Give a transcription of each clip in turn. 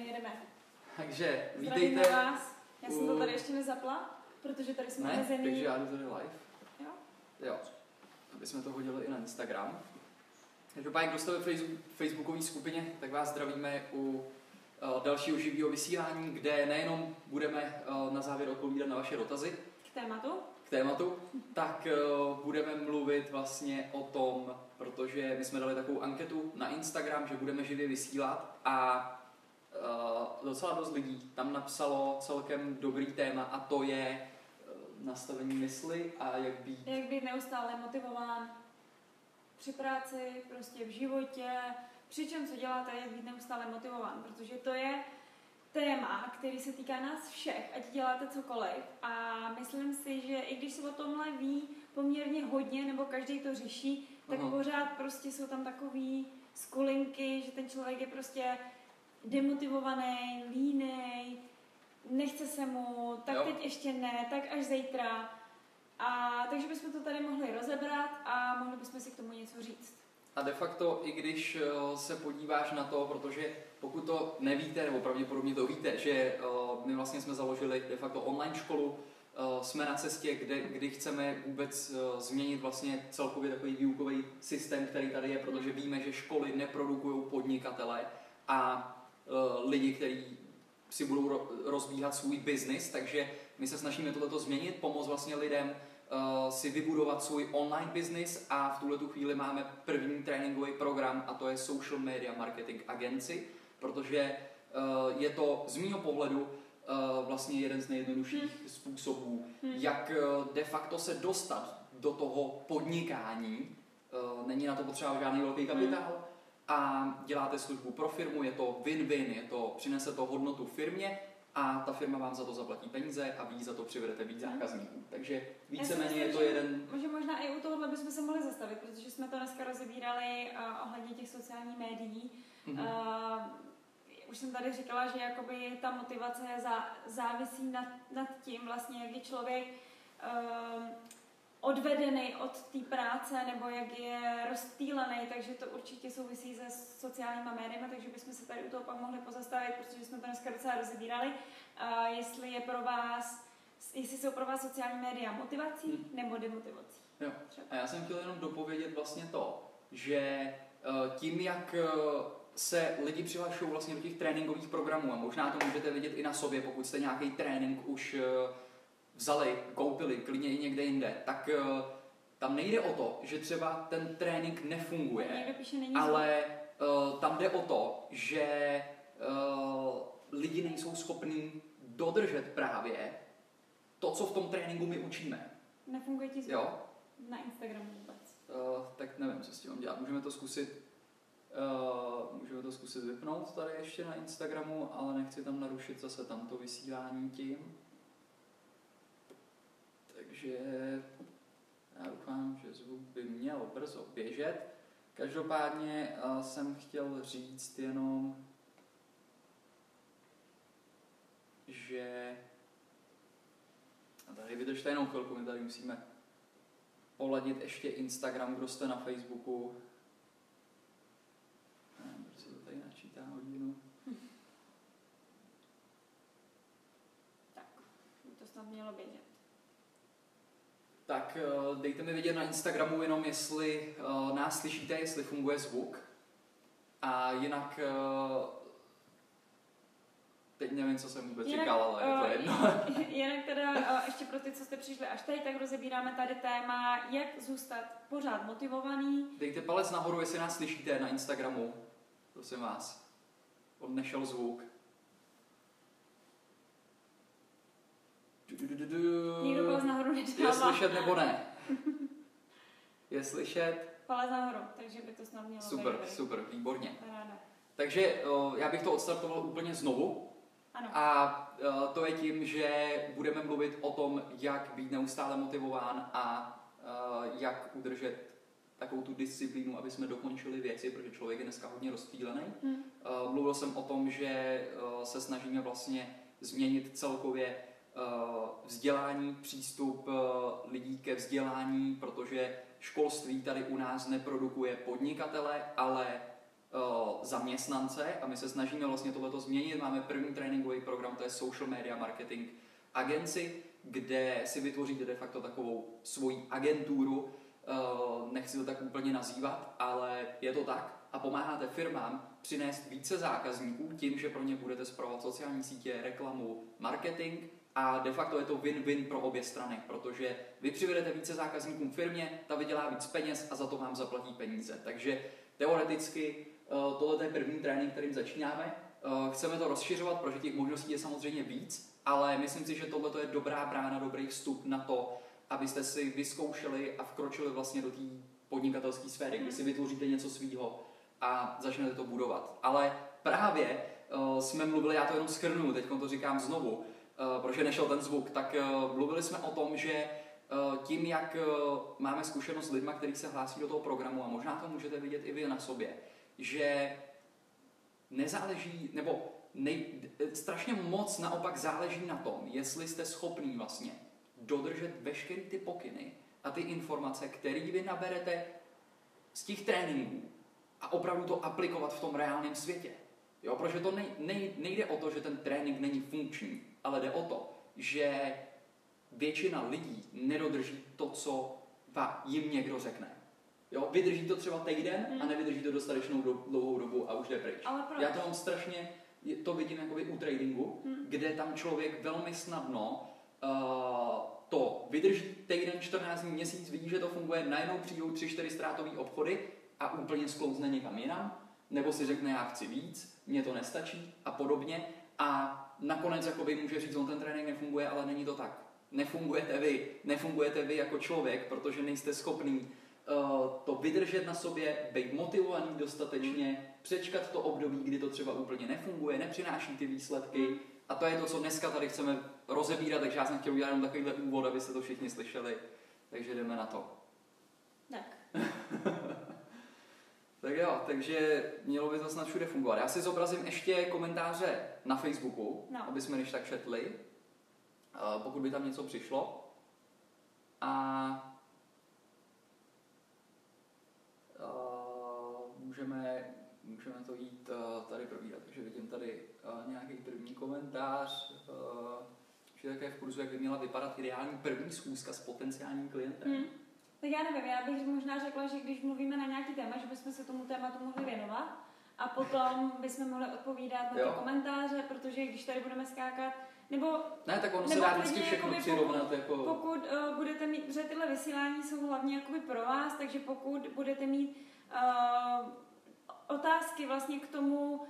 my jedeme. Takže Zdravíme vítejte. vás. Já jsem to tady ještě nezapla, protože tady jsme Ne, omezený. takže já jdu tady live. Jo? Jo, aby jsme to hodili i na Instagram. Každopádně, kdo jste ve Facebook- facebookové skupině, tak vás zdravíme u uh, dalšího živého vysílání, kde nejenom budeme uh, na závěr odpovídat na vaše dotazy K tématu. k tématu, tak uh, budeme mluvit vlastně o tom, protože my jsme dali takovou anketu na Instagram, že budeme živě vysílat a docela dost lidí tam napsalo celkem dobrý téma a to je uh, nastavení mysli a jak být Jak být neustále motivován při práci, prostě v životě, při čem co děláte, jak být neustále motivován, protože to je téma, který se týká nás všech, ať děláte cokoliv. A myslím si, že i když se o tomhle ví poměrně hodně, nebo každý to řeší, tak Aha. pořád prostě jsou tam takový skulinky, že ten člověk je prostě demotivovaný, línej, nechce se mu, tak Jo. teď ještě ne, tak až zítra. A takže bychom to tady mohli rozebrat a mohli bychom si k tomu něco říct. A de facto, i když eh, se podíváš na to, protože pokud to nevíte, nebo pravděpodobně to víte, že eh, my vlastně jsme založili de facto online školu, eh, jsme na cestě, kde, kdy chceme vůbec změnit vlastně celkově takový výukový systém, který tady je, protože víme, že školy neprodukují podnikatele a lidi, kteří si budou ro- rozbíhat svůj biznis, takže my se snažíme tohleto změnit, pomoct vlastně lidem uh, si vybudovat svůj online business a v tuhle tu chvíli máme první tréninkový program a to je Social Media Marketing Agency, protože uh, je to z mýho pohledu vlastně jeden z nejjednodušších způsobů, Hmm. jak de facto se dostat do toho podnikání. Není na to potřeba žádný velký kapitál a děláte službu pro firmu, je to win-win, je to, přinese to hodnotu firmě a ta firma vám za to zaplatí peníze a vy za to přivedete víc Mhm. zákazníků. Takže víceméně je to jeden Že možná i u tohohle bychom se mohli zastavit, protože jsme to dneska rozebírali uh, ohledně těch sociálních médií. Mhm. Uh, už jsem tady říkala, že jakoby ta motivace zá, závisí nad, nad tím vlastně, jak je člověk uh, odvedený od té práce nebo jak je rozptýlený, takže to určitě souvisí se sociálníma médiami, takže bychom se tady u toho pak mohli pozastavit, protože jsme to dneska docela rozebírali. Uh, jestli je pro vás, jestli jsou pro vás sociální média motivací Hmm. nebo demotivací. Jo. Třeba. A já jsem chtěl jenom dopovědět vlastně to, že eh, tím, jak eh, se lidi přihlašují vlastně do těch tréninkových programů, a možná to můžete vidět i na sobě, pokud jste nějaký trénink už eh, vzali, koupili, klidně i někde jinde, tak eh, tam nejde o to, že třeba ten trénink nefunguje, píše, ale uh, tam jde o to, že uh, lidi nejsou schopní dodržet právě to, co v tom tréninku my učíme. Nefunguje ti zvuk Jo? na Instagramu vůbec. Uh, tak nevím, co s tím mám dělat. Můžeme to zkusit uh, můžeme to zkusit vypnout tady ještě na Instagramu, ale nechci tam narušit zase tamto vysílání tím. Takže já doufám, že zvuk by měl brzo běžet. Každopádně uh, jsem chtěl říct jenom, že a tady vydržte jenom chvilku, my tady musíme poladit ještě Instagram, kdo jste na Facebooku. Nevím, proč se to tady načítá hodinu. Tak, to snad mělo běžet. Tak eh, dejte mi vědět na Instagramu jenom, jestli eh, nás slyšíte, jestli funguje zvuk. A jinak eh, teď nevím, co jsem vůbec říkal, ale je to jedno. jinak teda ještě pro ty, co jste přišli až tady, tak rozebíráme tady téma, jak zůstat pořád motivovaný. Dejte palec nahoru, jestli nás slyšíte na Instagramu. Prosím vás. Odnešel zvuk. Du. Nikdo palec nahoru Je nedává. slyšet nebo ne? Je slyšet? Palec nahoru, takže by to snad mělo Super, být. super, výborně. Paráda. Takže já bych to odstartoval úplně znovu. Ano. A to je tím, že budeme mluvit o tom, jak být neustále motivován a jak udržet takovou tu disciplínu, aby jsme dokončili věci, protože člověk je dneska hodně rozptýlený. Hm. Uh, Mluvil jsem o tom, že se snažíme vlastně změnit celkově vzdělání, přístup uh, lidí ke vzdělání, protože školství tady u nás neprodukuje podnikatele, ale uh, zaměstnance. A my se snažíme vlastně tohleto změnit. Máme první tréninkový program, to je Social Media Marketing Agency, kde si vytvoříte de facto takovou svoji agenturu, eh, nechci to tak úplně nazývat, ale je to tak. A pomáháte firmám přinést více zákazníků tím, že pro ně budete zpravovat sociální sítě, reklamu, marketing a de facto je to win-win pro obě strany, protože vy přivedete více zákazníkům firmě, ta vydělá víc peněz a za to vám zaplatí peníze. Takže teoreticky eh, tohle je první trénink, kterým začínáme. Eh, chceme to rozšiřovat, protože těch možností je samozřejmě víc, ale myslím si, že tohle je dobrá brána, dobrý vstup na to, abyste si vyzkoušeli a vkročili vlastně do té podnikatelské sféry, kdy si vytvoříte něco svýho a začnete to budovat. Ale právě uh, jsme mluvili, já to jenom schrnu, teď to říkám znovu, uh, protože nešel ten zvuk, tak uh, mluvili jsme o tom, že tím, jak máme zkušenost s lidmi, kteří se hlásí do toho programu, a možná to můžete vidět i vy na sobě, že nezáleží, nebo nej, strašně moc naopak záleží na tom, jestli jste schopný vlastně dodržet veškeré ty pokyny a ty informace, které vy naberete z těch tréninků a opravdu to aplikovat v tom reálném světě. Jo, protože to nej, nej, nejde o to, že ten trénink není funkční, ale jde o to, že většina lidí nedodrží to, co jim někdo řekne. Jo, vydrží to třeba týden hmm. a nevydrží to dostatečnou do, dlouhou dobu a už jde pryč. Ale proč? Já to mám strašně, to vidím jakoby u tradingu, hmm. kde tam člověk velmi snadno uh, to vydrží týden, 14 dní, měsíc, vidí, že to funguje, najednou přijdou 3-4 ztrátové obchody a úplně sklouzne někam jinam, nebo si řekne, já chci víc, mě to nestačí a podobně. A nakonec jakoby může říct, on ten trénink nefunguje, ale není to tak. Nefungujete vy, nefungujete vy jako člověk, protože nejste schopný uh, to vydržet na sobě, být motivovaný dostatečně, přečkat to období, kdy to třeba úplně nefunguje, nepřináší ty výsledky. A to je to, co dneska tady chceme rozebírat, takže já jsem chtěl udělat jenom takovýhle úvod, abyste to všichni slyšeli. Takže jdeme na to. Tak. Tak jo, takže mělo by to snad všude fungovat. Já si zobrazím ještě komentáře na Facebooku, no. aby jsme když tak četli, pokud by tam něco přišlo. A můžeme, můžeme to jít tady probírat. Takže vidím tady nějaký první komentář, že také v kurzu, jak by měla vypadat ideální první schůzka s potenciálním klientem. Hmm. Tak já nevím, já bych možná řekla, že když mluvíme na nějaký téma, že bychom se tomu tématu mohli věnovat a potom bychom mohli odpovídat na ty komentáře, protože když tady budeme skákat, nebo... Ne, tak ono se dá vždycky všechno přirovnat. Pokud, jako... pokud uh, budete mít, protože tyhle vysílání jsou hlavně jakoby pro vás, takže pokud budete mít uh, otázky vlastně k tomu,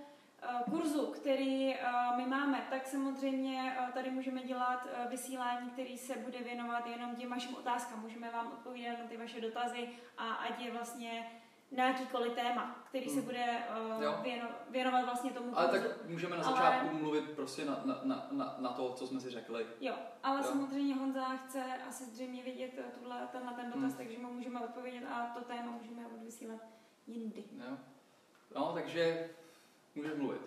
kurzu, který eh, my máme, tak samozřejmě eh, tady můžeme dělat vysílání, který se bude věnovat jenom těm vašim otázkám. Můžeme vám odpovídat na ty vaše dotazy a ať je vlastně na jakýkoliv téma, který hmm. se bude uh, věno, věnovat vlastně tomu Ale kurzu. tak můžeme na začátku ale... mluvit prostě na, na, na, na to, co jsme si řekli. Jo, ale jo. samozřejmě Honza chce asi zřejmě vidět tuhle, tenhle ten dotaz, hmm. takže mu můžeme odpovědět a to téma můžeme odvysílat jindy. Jo. No, takže Můžeš mluvit.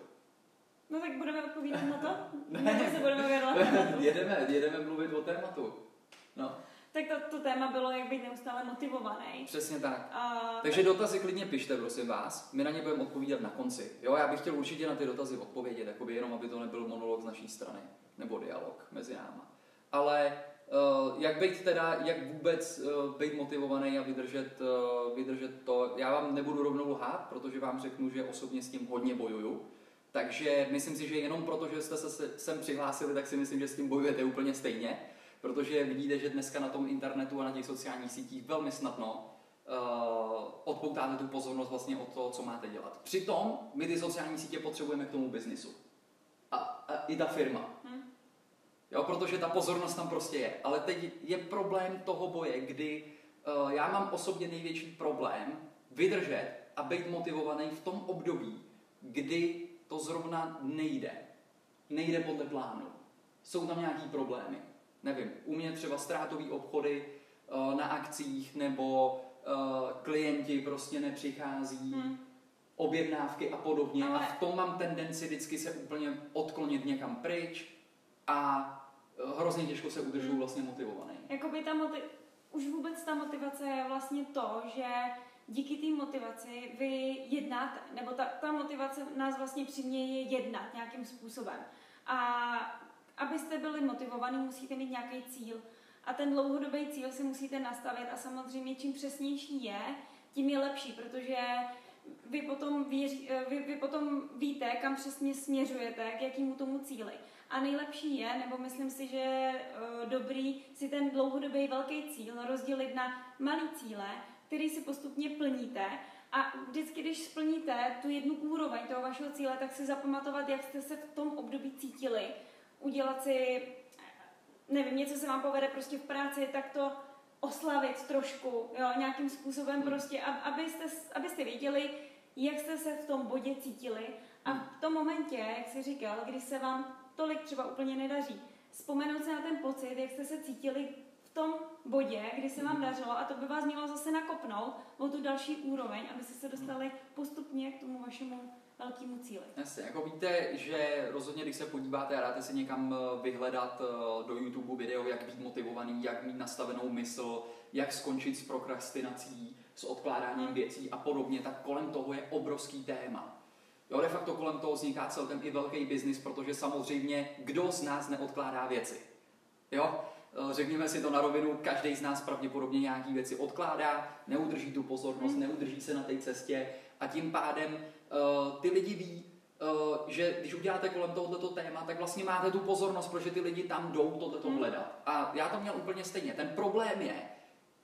No tak budeme odpovídat na to? ne, Nebo se budeme věnovat jedeme, jedeme mluvit o tématu. No. Tak to, to téma bylo, jak být neustále motivovaný. Přesně tak. A... Takže dotazy klidně pište, prosím vás. My na ně budeme odpovídat na konci. Jo, já bych chtěl určitě na ty dotazy odpovědět, jakoby jenom, aby to nebyl monolog z naší strany. Nebo dialog mezi náma. Ale jak být teda, jak vůbec uh, být motivovaný a vydržet, uh, vydržet to, já vám nebudu rovnou lhát, protože vám řeknu, že osobně s tím hodně bojuju. Takže myslím si, že jenom proto, že jste se sem přihlásili, tak si myslím, že s tím bojujete úplně stejně, protože vidíte, že dneska na tom internetu a na těch sociálních sítích velmi snadno uh, odpoutáte tu pozornost vlastně od toho, co máte dělat. Přitom my ty sociální sítě potřebujeme k tomu biznisu. A, a i ta firma. Jo, protože ta pozornost tam prostě je. Ale teď je problém toho boje, kdy uh, já mám osobně největší problém vydržet a být motivovaný v tom období, kdy to zrovna nejde. Nejde podle plánu. Jsou tam nějaký problémy. Nevím, u mě třeba ztrátové obchody uh, na akcích nebo uh, klienti prostě nepřichází, hmm. objednávky a podobně. Ale... A v tom mám tendenci vždycky se úplně odklonit někam pryč a hrozně těžko se udržují vlastně motivovaný. Jakoby ta motiv... Už vůbec ta motivace je vlastně to, že díky té motivaci vy jednáte, nebo ta, ta motivace nás vlastně přiměje jednat nějakým způsobem. A abyste byli motivovaní, musíte mít nějaký cíl. A ten dlouhodobý cíl si musíte nastavit a samozřejmě čím přesnější je, tím je lepší, protože vy potom, věří, vy, vy potom víte, kam přesně směřujete, k jakému tomu cíli. A nejlepší je, nebo myslím si, že je dobrý si ten dlouhodobý velký cíl rozdělit na malý cíle, který si postupně plníte a vždycky, když splníte tu jednu úroveň toho vašeho cíle, tak si zapamatovat, jak jste se v tom období cítili. Udělat si, nevím, něco se vám povede prostě v práci, tak to oslavit trošku, jo, nějakým způsobem hmm. prostě, abyste, abyste věděli, jak jste se v tom bodě cítili a v tom momentě, jak jsi říkal, kdy se vám tolik třeba úplně nedaří, vzpomenout se na ten pocit, jak jste se cítili v tom bodě, kdy se vám dařilo a to by vás mělo zase nakopnout o tu další úroveň, aby se dostali postupně k tomu vašemu velkému cíli. Jasně, jako víte, že rozhodně, když se podíváte a dáte si někam eh, vyhledat eh, do YouTube video, jak být motivovaný, jak mít nastavenou mysl, jak skončit s prokrastinací, s odkládáním věcí a podobně, tak kolem toho je obrovský téma. Jo, de facto kolem toho vzniká celkem i velký biznis, protože samozřejmě kdo z nás neodkládá věci? Jo? Eh, řekněme si to na rovinu, každý z nás pravděpodobně nějaký věci odkládá, neudrží tu pozornost, hmm. neudrží se na té cestě a tím pádem uh, ty lidi ví, uh, že když uděláte kolem tohoto téma, tak vlastně máte tu pozornost, protože ty lidi tam jdou tohleto hmm. hledat. A já to měl úplně stejně. Ten problém je,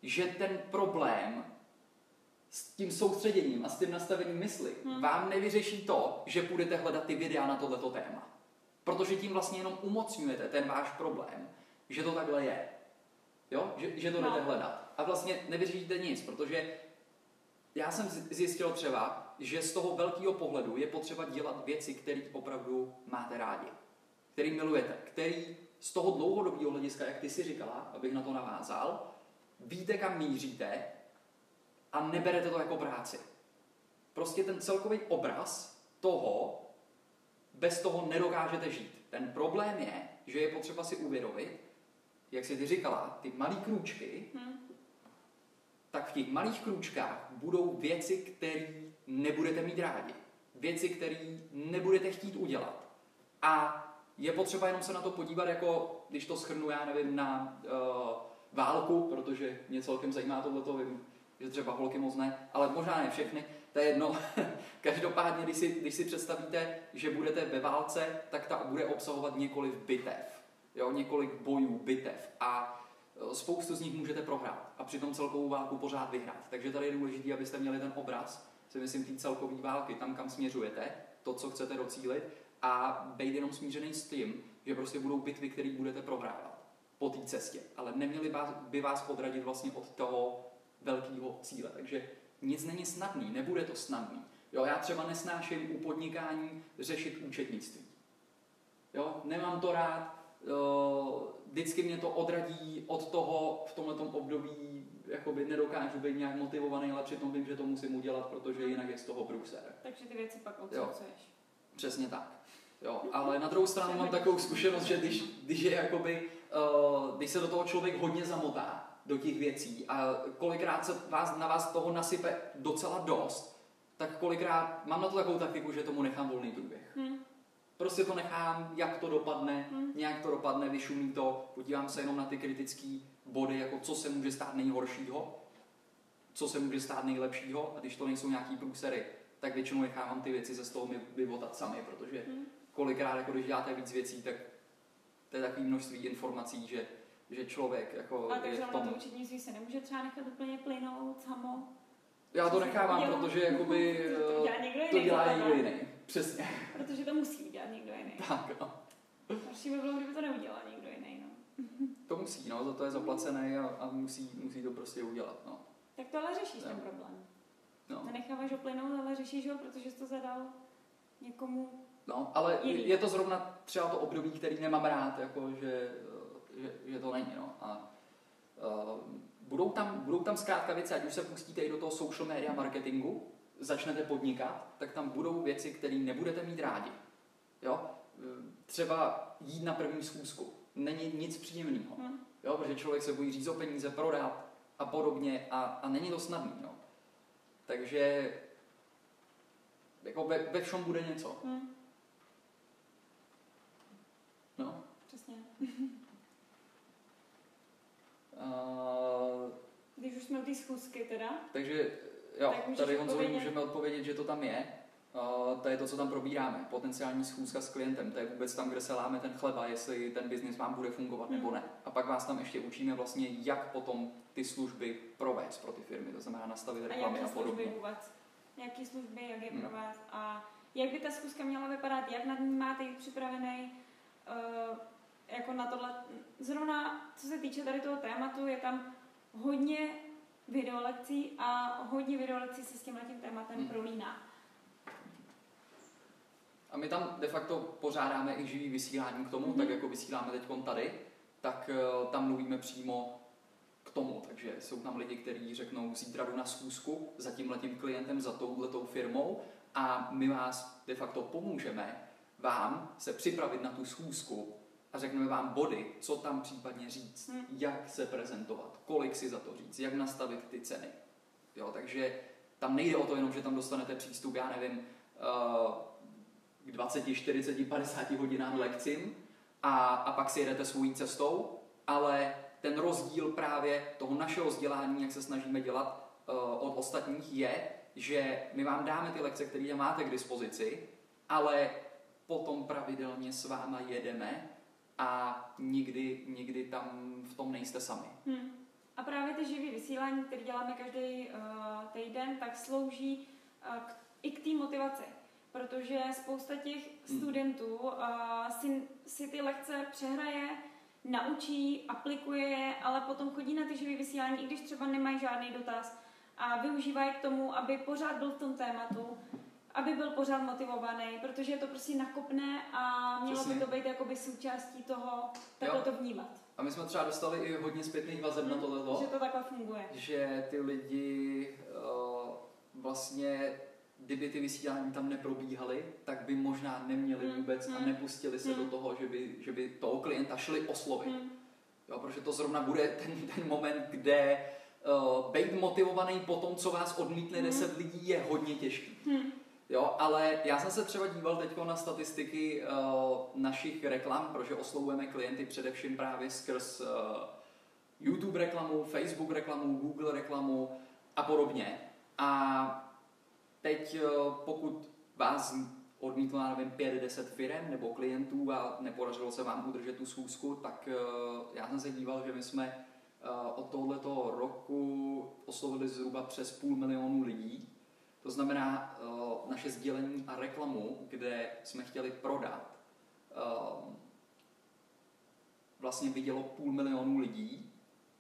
že ten problém s tím soustředěním a s tím nastavením mysli hmm. vám nevyřeší to, že budete hledat ty videa na tohleto téma. Protože tím vlastně jenom umocňujete ten váš problém že to takhle je. Jo? Že, že to no. jdete hledat. A vlastně nevyřešíte nic, protože já jsem zjistil třeba, že z toho velkého pohledu je potřeba dělat věci, které opravdu máte rádi, který milujete, který z toho dlouhodobého hlediska, jak ty si říkala, abych na to navázal, víte, kam míříte a neberete to jako práci. Prostě ten celkový obraz toho, bez toho nedokážete žít. Ten problém je, že je potřeba si uvědomit, jak jsi ty říkala, ty malé krůčky, hmm. tak v těch malých krůčkách budou věci, které nebudete mít rádi. Věci, které nebudete chtít udělat. A je potřeba jenom se na to podívat, jako když to schrnu, já nevím, na uh, válku, protože mě celkem zajímá tohleto, vím, že třeba holky moc ne, ale možná ne všechny, to je jedno. Každopádně, když si, když si představíte, že budete ve válce, tak ta bude obsahovat několik bitev jo, několik bojů, bitev a e, spoustu z nich můžete prohrát a přitom celkovou válku pořád vyhrát. Takže tady je důležité, abyste měli ten obraz, si myslím, té celkové války, tam, kam směřujete, to, co chcete docílit a být jenom smířený s tím, že prostě budou bitvy, které budete prohrávat po té cestě, ale neměli by vás odradit vlastně od toho velkého cíle. Takže nic není snadný, nebude to snadný. Jo, já třeba nesnáším u podnikání řešit účetnictví. Jo, nemám to rád, vždycky mě to odradí od toho v tomto období, jakoby nedokážu být nějak motivovaný, ale přitom vím, že to musím udělat, protože jinak je z toho průser. Takže ty věci pak odsoucuješ. Přesně tak. Jo, ale na druhou stranu mám takovou zkušenost, že když, když, je jakoby, uh, když se do toho člověk hodně zamotá, do těch věcí a kolikrát se vás, na vás toho nasype docela dost, tak kolikrát mám na to takovou taktiku, že tomu nechám volný průběh. Hmm. Prostě to nechám, jak to dopadne, hmm. nějak to dopadne, vyšumí to, podívám se jenom na ty kritické body, jako co se může stát nejhoršího, co se může stát nejlepšího a když to nejsou nějaký průsery, tak většinou nechávám ty věci ze z toho vyvotat sami, protože hmm. kolikrát, jako když děláte víc věcí, tak to je takové množství informací, že, že člověk jako A takže tom... to učitnictví se nemůže třeba nechat úplně plynout samo? Já to nechávám, protože jakoby, to dělá někdo jiný. To dělá někdo jiný. Přesně. Protože to musí udělat někdo jiný. Tak, no. Horší by bylo, kdyby to neudělal někdo jiný, no. To musí, no, za to je zaplacený a, a musí, musí to prostě udělat, no. Tak to ale řešíš no. ten problém. No. Nenecháváš ho plynout, ale řešíš ho, protože jsi to zadal někomu No, ale jiný. je to zrovna třeba to období, který nemám rád, jako že, že, že to není, no. A uh, budou tam, budou tam zkrátka věci, ať už se pustíte i do toho social media marketingu, začnete podnikat, tak tam budou věci, které nebudete mít rádi. Jo? Třeba jít na první schůzku. Není nic příjemného. Hmm. Jo? Protože člověk se bojí říct o peníze, prodat a podobně a, a není to snadné. Jo? Takže jako ve, ve všem bude něco. Hmm. No. Přesně. Uh, Když už jsme u té schůzky teda, takže jo, Tak tady Honzovi můžeme odpovědět, že to tam je. Uh, to je to, co tam probíráme. Potenciální schůzka s klientem. To je vůbec tam, kde se láme ten chleba, jestli ten biznis vám bude fungovat Hmm. nebo ne. A pak vás tam ještě učíme vlastně, jak potom ty služby provést pro ty firmy. To znamená nastavit a reklamy jaké a podobně. služby vůbec. Jaký služby, jak je Hmm. provést a jak by ta schůzka měla vypadat, jak nad ní máte jít připravený, uh, jako na tohle. Zrovna, co se týče tady toho tématu, je tam hodně videolekcí a hodně videolekcí se s tímhle tím tématem Hmm. prolíná. A my tam de facto pořádáme i živý vysílání k tomu, Mhm. tak jako vysíláme teď tady, tak eh, tam mluvíme přímo k tomu. Takže jsou tam lidi, kteří řeknou, zítra jdu na schůzku za tímhletím klientem, za touhletou firmou a my vás de facto pomůžeme vám se připravit na tu schůzku a řekneme vám body, co tam případně říct, Hmm. jak se prezentovat, kolik si za to říct, jak nastavit ty ceny. Jo, takže tam nejde o to jenom, že tam dostanete přístup, já nevím, eh, k 20, 40, 50 hodinám lekcím a, a pak si jedete svou cestou, ale ten rozdíl právě toho našeho vzdělání, jak se snažíme dělat uh, od ostatních, je, že my vám dáme ty lekce, které máte k dispozici, ale potom pravidelně s váma jedeme a nikdy, nikdy tam v tom nejste sami. Hmm. A právě ty živý vysílání, které děláme každý uh, týden, tak slouží uh, k, i k té motivaci. Protože spousta těch Hmm. studentů uh, si, si ty lekce přehraje, naučí, aplikuje je, ale potom chodí na ty živý vysílání, i když třeba nemají žádný dotaz a využívají k tomu, aby pořád byl v tom tématu, aby byl pořád motivovaný, protože je to prostě nakopné a mělo Přesně. by to být jakoby součástí toho, takhle to vnímat. A my jsme třeba dostali i hodně zpětných vazeb na tohleto. Že to takhle funguje. že ty lidi uh, vlastně, kdyby ty vysílání tam neprobíhaly, tak by možná neměli Hmm, vůbec a hmm, nepustili se hmm. do toho, že by, že by toho klienta šli oslovit. Hmm. Jo, protože to zrovna bude ten, ten moment, kde uh, být motivovaný po tom, co vás odmítne Hmm. 10 lidí, je hodně těžký. Hmm. Jo, ale já jsem se třeba díval teď na statistiky uh, našich reklam, protože oslovujeme klienty především právě skrz uh, YouTube reklamu, Facebook reklamu, Google reklamu a podobně. A teď uh, pokud vás odmítlo, já nevím, 5-10 firm nebo klientů a nepodařilo se vám udržet tu schůzku, tak uh, já jsem se díval, že my jsme uh, od tohoto roku oslovili zhruba přes půl milionu lidí. To znamená, uh, naše sdělení a reklamu, kde jsme chtěli prodat, uh, vlastně vidělo půl milionu lidí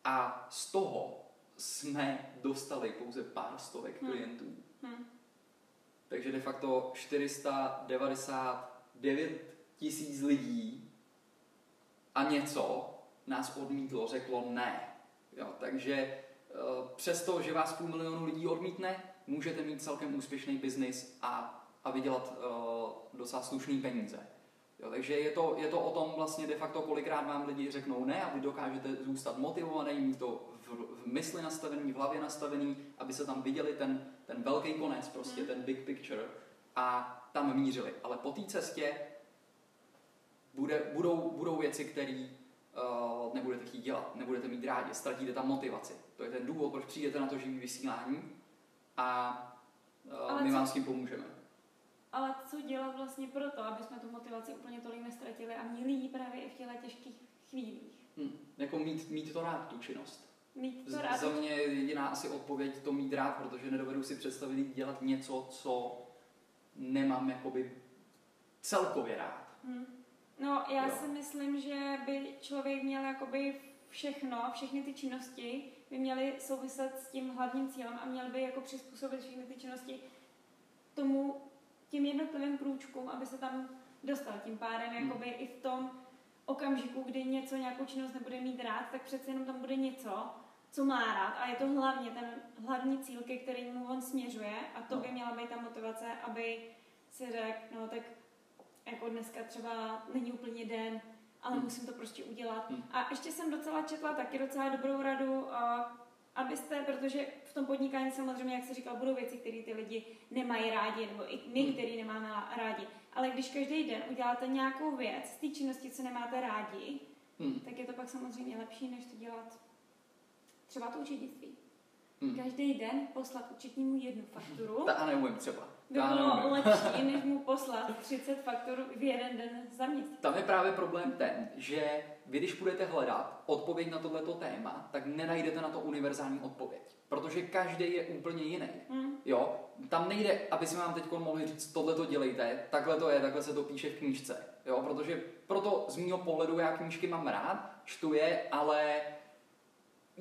a z toho jsme dostali pouze pár stovek Hmm. klientů. Hmm. Takže de facto 499 tisíc lidí a něco nás odmítlo, řeklo ne. Jo, takže eh, přesto, že vás půl milionu lidí odmítne, můžete mít celkem úspěšný biznis a, a vydělat uh, docela slušný peníze. Jo, takže je to, je to o tom vlastně de facto, kolikrát vám lidi řeknou ne a vy dokážete zůstat motivovaný, mít to v, v mysli nastavený, v hlavě nastavený, aby se tam viděli ten, ten velký konec, prostě Hmm. ten big picture a tam mířili. Ale po té cestě bude, budou, budou věci, které uh, nebudete chtít dělat, nebudete mít rádi, ztratíte tam motivaci. To je ten důvod, proč přijdete na to živý vysílání a uh, Ale my co- vám s tím pomůžeme. Ale co dělat vlastně pro to, aby jsme tu motivaci úplně tolik nestratili a měli ji právě i v těchto těžkých chvílích? Hm. Jako mít, mít to rád, tu činnost. Mít to Z- rád. Za mě je jediná asi odpověď to mít rád, protože nedovedu si představit dělat něco, co nemám jakoby celkově rád. Hm. No, já Jo. si myslím, že by člověk měl jakoby všechno, všechny ty činnosti by měly souviset s tím hlavním cílem a měl by jako přizpůsobit všechny ty činnosti tomu, těm jednotlivým průčkům, aby se tam dostal. Tím pádem Hmm. jakoby i v tom okamžiku, kdy něco, nějakou činnost nebude mít rád, tak přece jenom tam bude něco, co má rád a je to hlavně ten hlavní cíl, ke kterému on směřuje a to No. by měla být ta motivace, aby si řekl, no tak jako dneska třeba není úplně den, ale Hmm. musím to prostě udělat. Hmm. A ještě jsem docela četla taky docela dobrou radu, a abyste, protože v tom podnikání samozřejmě, jak se říkal, budou věci, které ty lidi nemají rádi, nebo i my, Hmm. který nemáme rádi. Ale když každý den uděláte nějakou věc z té činnosti, co nemáte rádi, Hmm. tak je to pak samozřejmě lepší, než to dělat třeba to účetnictví. Hmm. Každý den poslat účetnímu jednu fakturu Ta neumím třeba. By bylo lepší, než mu poslat 30 faktur v jeden den za měsíc. Tam je právě problém ten, že vy, když budete hledat odpověď na tohleto téma, tak nenajdete na to univerzální odpověď. Protože každý je úplně jiný. Hmm. Jo, tam nejde, aby si vám teď mohli říct, tohle to dělejte, takhle to je, takhle se to píše v knížce. Jo, protože proto z mého pohledu já knížky mám rád, čtu je, ale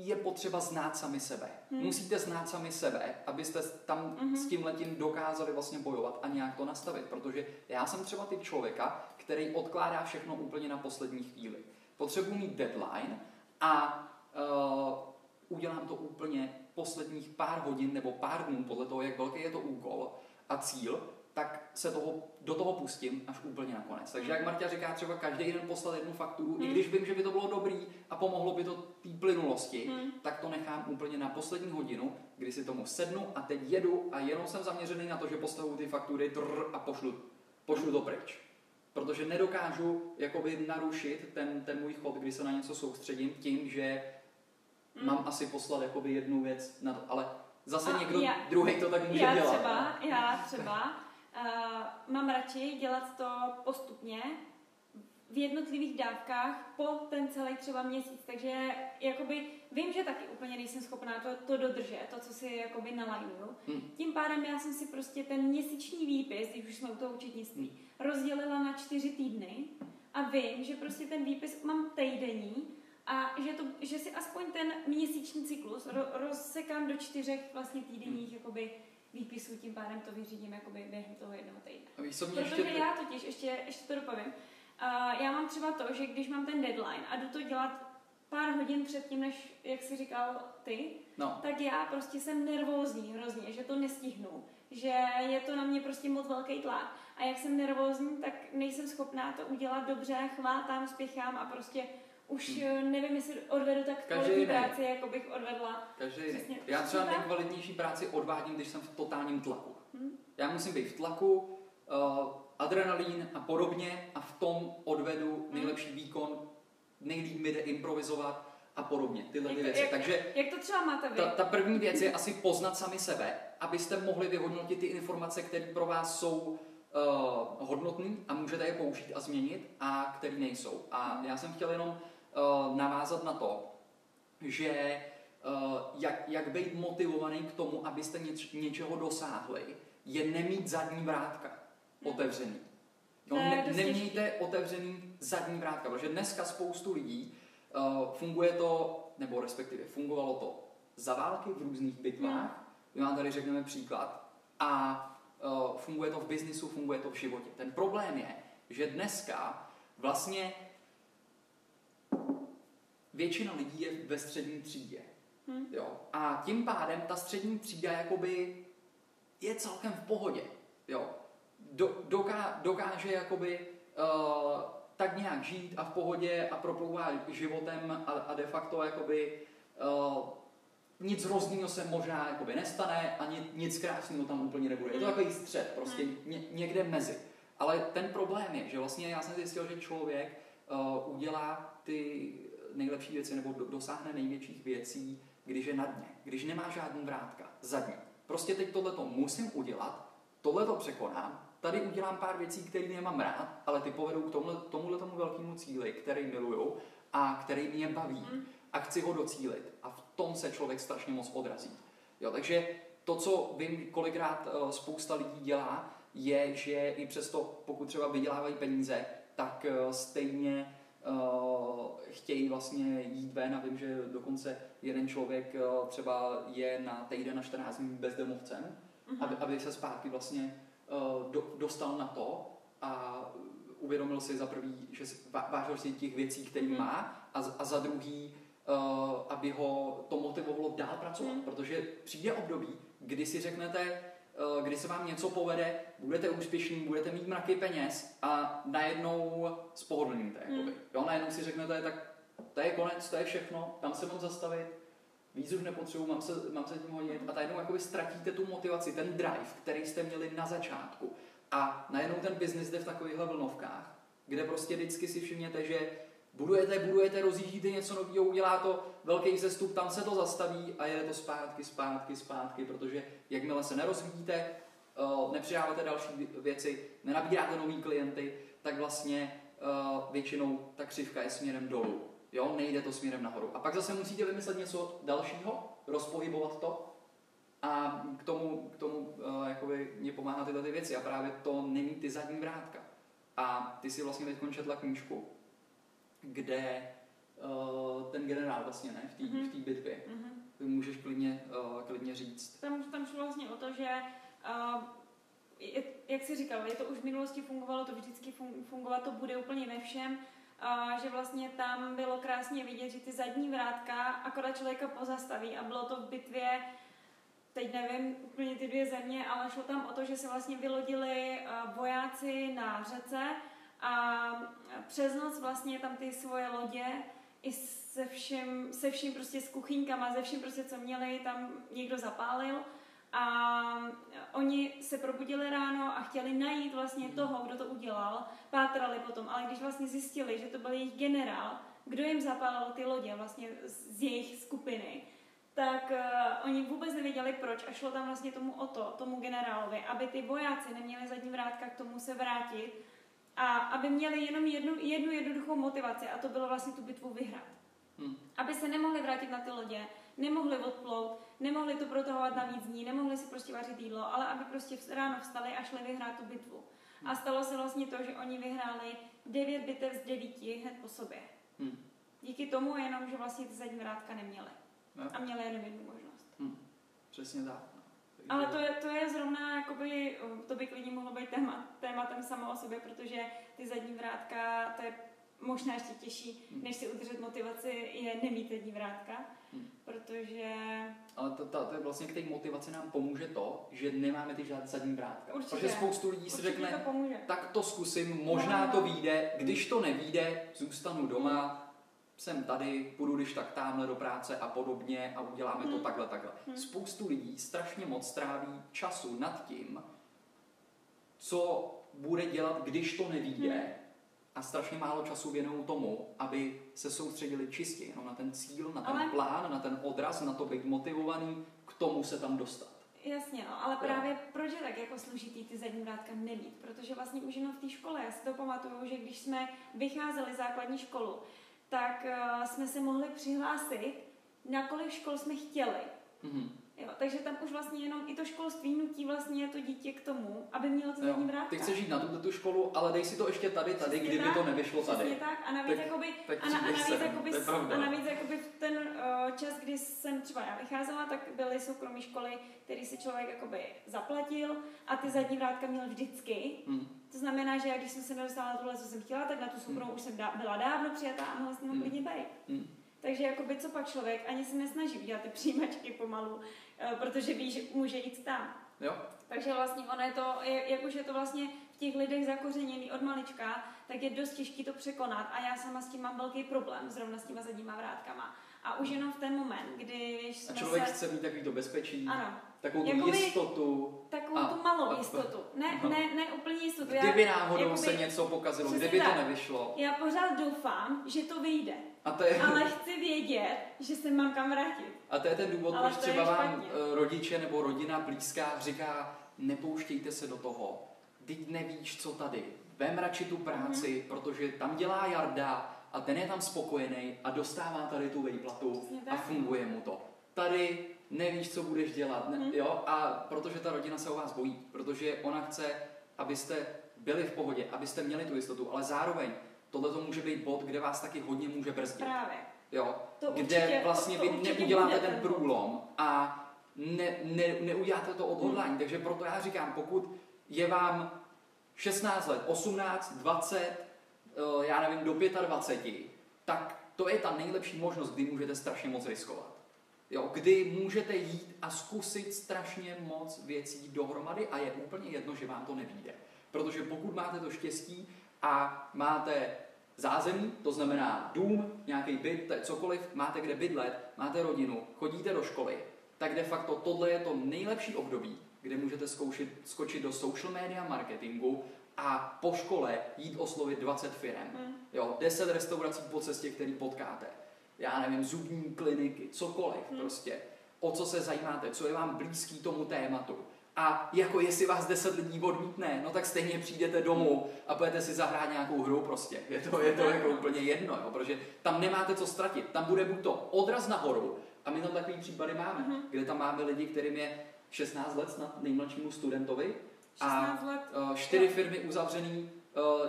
je potřeba znát sami sebe. Hmm. Musíte znát sami sebe, abyste tam Mhm. s tím letím dokázali vlastně bojovat a nějak to nastavit. Protože já jsem třeba typ člověka, který odkládá všechno úplně na poslední chvíli. Potřebuji mít deadline a uh, udělám to úplně posledních pár hodin nebo pár dnů, podle toho, jak velký je to úkol a cíl, tak se toho, do toho pustím až úplně nakonec. Takže jak Marta říká, třeba každý den poslat jednu fakturu, i Hmm. když vím, že by to bylo dobrý a pomohlo by to té plynulosti, Hmm. tak to nechám úplně na poslední hodinu, kdy si tomu sednu a teď jedu a jenom jsem zaměřený na to, že postavuju ty faktury trrr, a pošlu, pošlu to pryč. Protože nedokážu jakoby narušit ten, ten můj chod, kdy se na něco soustředím tím, že Hmm. mám asi poslat jakoby jednu věc na to, ale zase A někdo já- druhý to tak může já dělat. Třeba, já třeba mám radši dělat to postupně v jednotlivých dávkách po ten celý třeba měsíc. Takže jakoby vím, že taky úplně nejsem schopná to, to dodržet, to, co si jakoby nalajnuju. Hmm. Tím pádem já jsem si prostě ten měsíční výpis, když už jsme u toho účetnictví, rozdělila na čtyři týdny a vím, že prostě ten výpis mám týdenní a že, to, že si aspoň ten měsíční cyklus ro, rozsekám do čtyřech vlastně týdenních jakoby výpisů, tím pádem to vyřídím jakoby během toho jednoho týdne. A víš, Protože ještě... já totiž, ještě, ještě to dopovím, uh, já mám třeba to, že když mám ten deadline a jdu to dělat pár hodin předtím, než, jak jsi říkal ty, No, tak já prostě jsem nervózní hrozně, že to nestihnu, že je to na mě prostě moc velký tlak. A jak jsem nervózní, tak nejsem schopná to udělat dobře, chvátám, spěchám a prostě už hmm. nevím, jestli odvedu tak kvalitní práci, jako bych odvedla. každý Přesně. Já třeba nejkvalitnější práci odvádím, když jsem v totálním tlaku. Hm? Já musím být v tlaku, uh, adrenalín a podobně a v tom odvedu Hmm. nejlepší výkon, nejlíp mi jde improvizovat a podobně, tyhle ty Jak věci. jak- Takže Jak to třeba máte vy? ta, ta první věc je asi poznat sami sebe, abyste mohli vyhodnotit ty informace, které pro vás jsou uh, hodnotné a můžete je použít a změnit a které nejsou. A já jsem chtěl jenom navázat na to, že uh, jak, jak být motivovaný k tomu, abyste něč, něčeho dosáhli, je nemít zadní vrátka Hmm. otevřený. No, ne, nemějte otevřený zadní vrátka, protože dneska spoustu lidí uh, funguje to, nebo respektive fungovalo to za války v různých bitvách. My vám tady řekneme příklad. A uh, funguje to v biznisu, funguje to v životě. Ten problém je, že dneska vlastně většina lidí je ve střední třídě. Hm? Jo. A tím pádem ta střední třída jakoby je celkem v pohodě. Jo. Do, doká, dokáže jakoby uh, tak nějak žít a v pohodě a proplouvá životem a, a de facto jakoby uh, nic hroznýho se možná jakoby nestane a nic, nic krásného tam úplně nebude. Je to Mm. takový střed, prostě ně, někde mezi. Ale ten problém je, že vlastně já jsem zjistil, že člověk uh, udělá ty nejlepší věci nebo do, dosáhne největších věcí, když je na dně, když nemá žádný vrátka, zadní. Prostě teď tohle to musím udělat, tohle to překonám, tady udělám pár věcí, které nemám rád, ale ty povedou k tomuhle, tomuhle tomu velkému cíli, který miluju a který mě baví Hm? a chci ho docílit. A v tom se člověk strašně moc odrazí. Jo, takže to, co vím, kolikrát uh, spousta lidí dělá, je, že i přesto, pokud třeba vydělávají peníze, tak uh, stejně uh, chtějí vlastně jít ven a vím, že dokonce jeden člověk uh, třeba je na týden na 14 dní bezdomovcem, Mhm. aby, aby se zpátky vlastně uh, do, dostal na to a uvědomil si za prvý, že vážil si těch věcí, které Mhm. má a, a za druhý, uh, aby ho to motivovalo dál pracovat, Mhm. protože přijde období, kdy si řeknete, kdy se vám něco povede, budete úspěšní, budete mít mraky peněz a najednou spohodlníte. Jakoby. Jo, najednou si řeknete, tak to je konec, to je všechno, tam se mám zastavit, víc už nepotřebuji, mám se, mám se tím honit a najednou jakoby ztratíte tu motivaci, ten drive, který jste měli na začátku. A najednou ten biznis jde v takovýchhle vlnovkách, kde prostě vždycky si všimněte, že budujete, budujete, rozjíždíte něco nového, udělá to velký zestup, tam se to zastaví a jede to zpátky, zpátky, zpátky, protože jakmile se nerozvíjíte, eh, nepřidáváte další věci, nenabíráte nový klienty, tak vlastně eh, většinou ta křivka je směrem dolů. Jo, nejde to směrem nahoru. A pak zase musíte vymyslet něco dalšího, rozpohybovat to a k tomu, k tomu uh, jakoby mě pomáhá tyhle ty věci. A právě to není ty zadní vrátka. A ty si vlastně teď četla knížku, kde uh, ten generál vlastně, ne, v té mm-hmm. V bitvě. Mm-hmm. Ty můžeš klidně, uh, klidně říct. Tam, tam šlo vlastně o to, že uh, je, jak jsi říkal, je to už v minulosti fungovalo, to vždycky fungovat to bude úplně ve všem a že vlastně tam bylo krásně vidět, že ty zadní vrátka akorát člověka pozastaví a bylo to v bitvě, teď nevím úplně ty dvě země, ale šlo tam o to, že se vlastně vylodili vojáci na řece a přes noc vlastně tam ty svoje lodě i se vším, se vším prostě s kuchyňkama, ze vším prostě, co měli, tam někdo zapálil. A oni se probudili ráno a chtěli najít vlastně toho, kdo to udělal. Pátrali potom, ale když vlastně zjistili, že to byl jejich generál, kdo jim zapálil ty lodě vlastně z jejich skupiny, tak uh, oni vůbec nevěděli proč. A šlo tam vlastně tomu o to, tomu generálovi, aby ty vojáci neměli zadní vrátka k tomu se vrátit a aby měli jenom jednu, jednu jednoduchou motivaci a to bylo vlastně tu bitvu vyhrát. Hmm. Aby se nemohli vrátit na ty lodě, nemohli odplout, nemohli to protahovat na víc dní, nemohli si prostě vařit jídlo, ale aby prostě ráno vstali a šli vyhrát tu bitvu. A stalo se vlastně to, že oni vyhráli devět bitev z devíti hned po sobě. Hmm. Díky tomu jenom, že vlastně ty zadní vrátka neměli. No. A měli jenom jednu možnost. Hmm. Přesně tak. No. Ale to je, to je zrovna, jakoby, to by klidně mohlo být téma, tématem samo o sobě, protože ty zadní vrátka, to je možná ještě těžší, hmm. než si udržet motivaci, je nemít zadní vrátka. Hmm. Protože... Ale to, to, to je vlastně k té motivaci nám pomůže to, že nemáme ty žádné zadní vrátka. Určitě. Protože spoustu lidí si řekne, to pomůže. tak to zkusím, možná no, to vyjde, když to nevíde, zůstanu doma. Jsem tady, půjdu když tak tamhle do práce a podobně a uděláme hmm. to takhle, takhle. Hmm. Spoustu lidí strašně moc tráví času nad tím, co bude dělat, když to nevíde, hmm a strašně málo času věnují tomu, aby se soustředili čistě jenom na ten cíl, na ten ale... plán, na ten odraz, na to být motivovaný, k tomu se tam dostat. Jasně, no, ale právě proč je tak jako složitý ty zadní vrátka nemít? Protože vlastně už jenom v té škole, já si to pamatuju, že když jsme vycházeli základní školu, tak uh, jsme se mohli přihlásit, na kolik škol jsme chtěli. Mm-hmm. Jo, takže tam už vlastně jenom i to školství nutí vlastně to dítě k tomu, aby mělo to zadní vrátka. Ty chceš žít na tuto tu školu, ale dej si to ještě tady, tady, Přesně kdyby tak, to nevyšlo tady. Přesně tak. A navíc, tak, jakoby, tak a, na, a navíc, jakoby, a navíc jakoby v ten uh, čas, kdy jsem třeba já vycházela, tak byly soukromé školy, který si člověk jakoby zaplatil a ty zadní vrátka měl vždycky. Hmm. To znamená, že když jsem se nedostala na tohle, co jsem chtěla, tak na tu soukromou hmm. už jsem dá, byla dávno přijatá a mohla s ním hmm. klidně být. Hmm. Takže jakoby co pak člověk ani se nesnaží udělat ty přijímačky pomalu, eh, protože ví, že může jít tam. Jo. Takže vlastně ono je to, jak už je to vlastně v těch lidech zakořeněný od malička, tak je dost těžké to překonat a já sama s tím mám velký problém, zrovna s těma zadníma vrátkama. A už jenom v ten moment, kdy jsme A člověk se... chce mít takový to bezpečí, ano. Takovou tu jakoby, jistotu. Takovou a, tu malou a, jistotu. Ne, ne, ne úplně jistotu. Kdyby náhodou jakoby, se něco pokazilo, kdyby tak. to nevyšlo. Já pořád doufám, že to vyjde. A to je... Ale chci vědět, že se mám kam vrátit. A to je ten důvod, proč třeba vám eh, rodiče nebo rodina blízká říká, nepouštějte se do toho. Teď nevíš, co tady. Vem radši tu práci, mm-hmm. protože tam dělá Jarda a ten je tam spokojený a dostává tady tu výplatu a funguje mu to. Tady nevíš, co budeš dělat, ne, mm. jo? A protože ta rodina se o vás bojí, protože ona chce, abyste byli v pohodě, abyste měli tu jistotu, ale zároveň tohle to může být bod, kde vás taky hodně může brzdit. Právě. Jo? To kde určitě, vlastně to, to vy neuděláte ten průlom a ne, ne, neuděláte to odhodlání. Hmm. Takže proto já říkám, pokud je vám 16 let, 18, 20, eh, já nevím, do 25, tak to je ta nejlepší možnost, kdy můžete strašně moc riskovat. Jo, kdy můžete jít a zkusit strašně moc věcí dohromady a je úplně jedno, že vám to nevíde. Protože pokud máte to štěstí a máte zázemí, to znamená dům, nějaký byt, cokoliv, máte kde bydlet, máte rodinu, chodíte do školy, tak de facto tohle je to nejlepší období, kde můžete zkoušet, skočit do social media marketingu a po škole jít oslovit 20 firm. Mm. Jo, 10 restaurací po cestě, který potkáte. Já nevím, zubní kliniky, cokoliv mm. prostě. O co se zajímáte, co je vám blízký tomu tématu. A jako jestli vás 10 lidí odmítne, no tak stejně přijdete domů a budete si zahrát nějakou hru prostě. Je to, je to jako úplně jedno, jo, protože tam nemáte co ztratit. Tam bude buď to odraz nahoru, a my tam takový případy máme, mm-hmm. kde tam máme lidi, kterým je 16 let snad nejmladšímu studentovi a let. Uh, čtyři firmy uzavřený,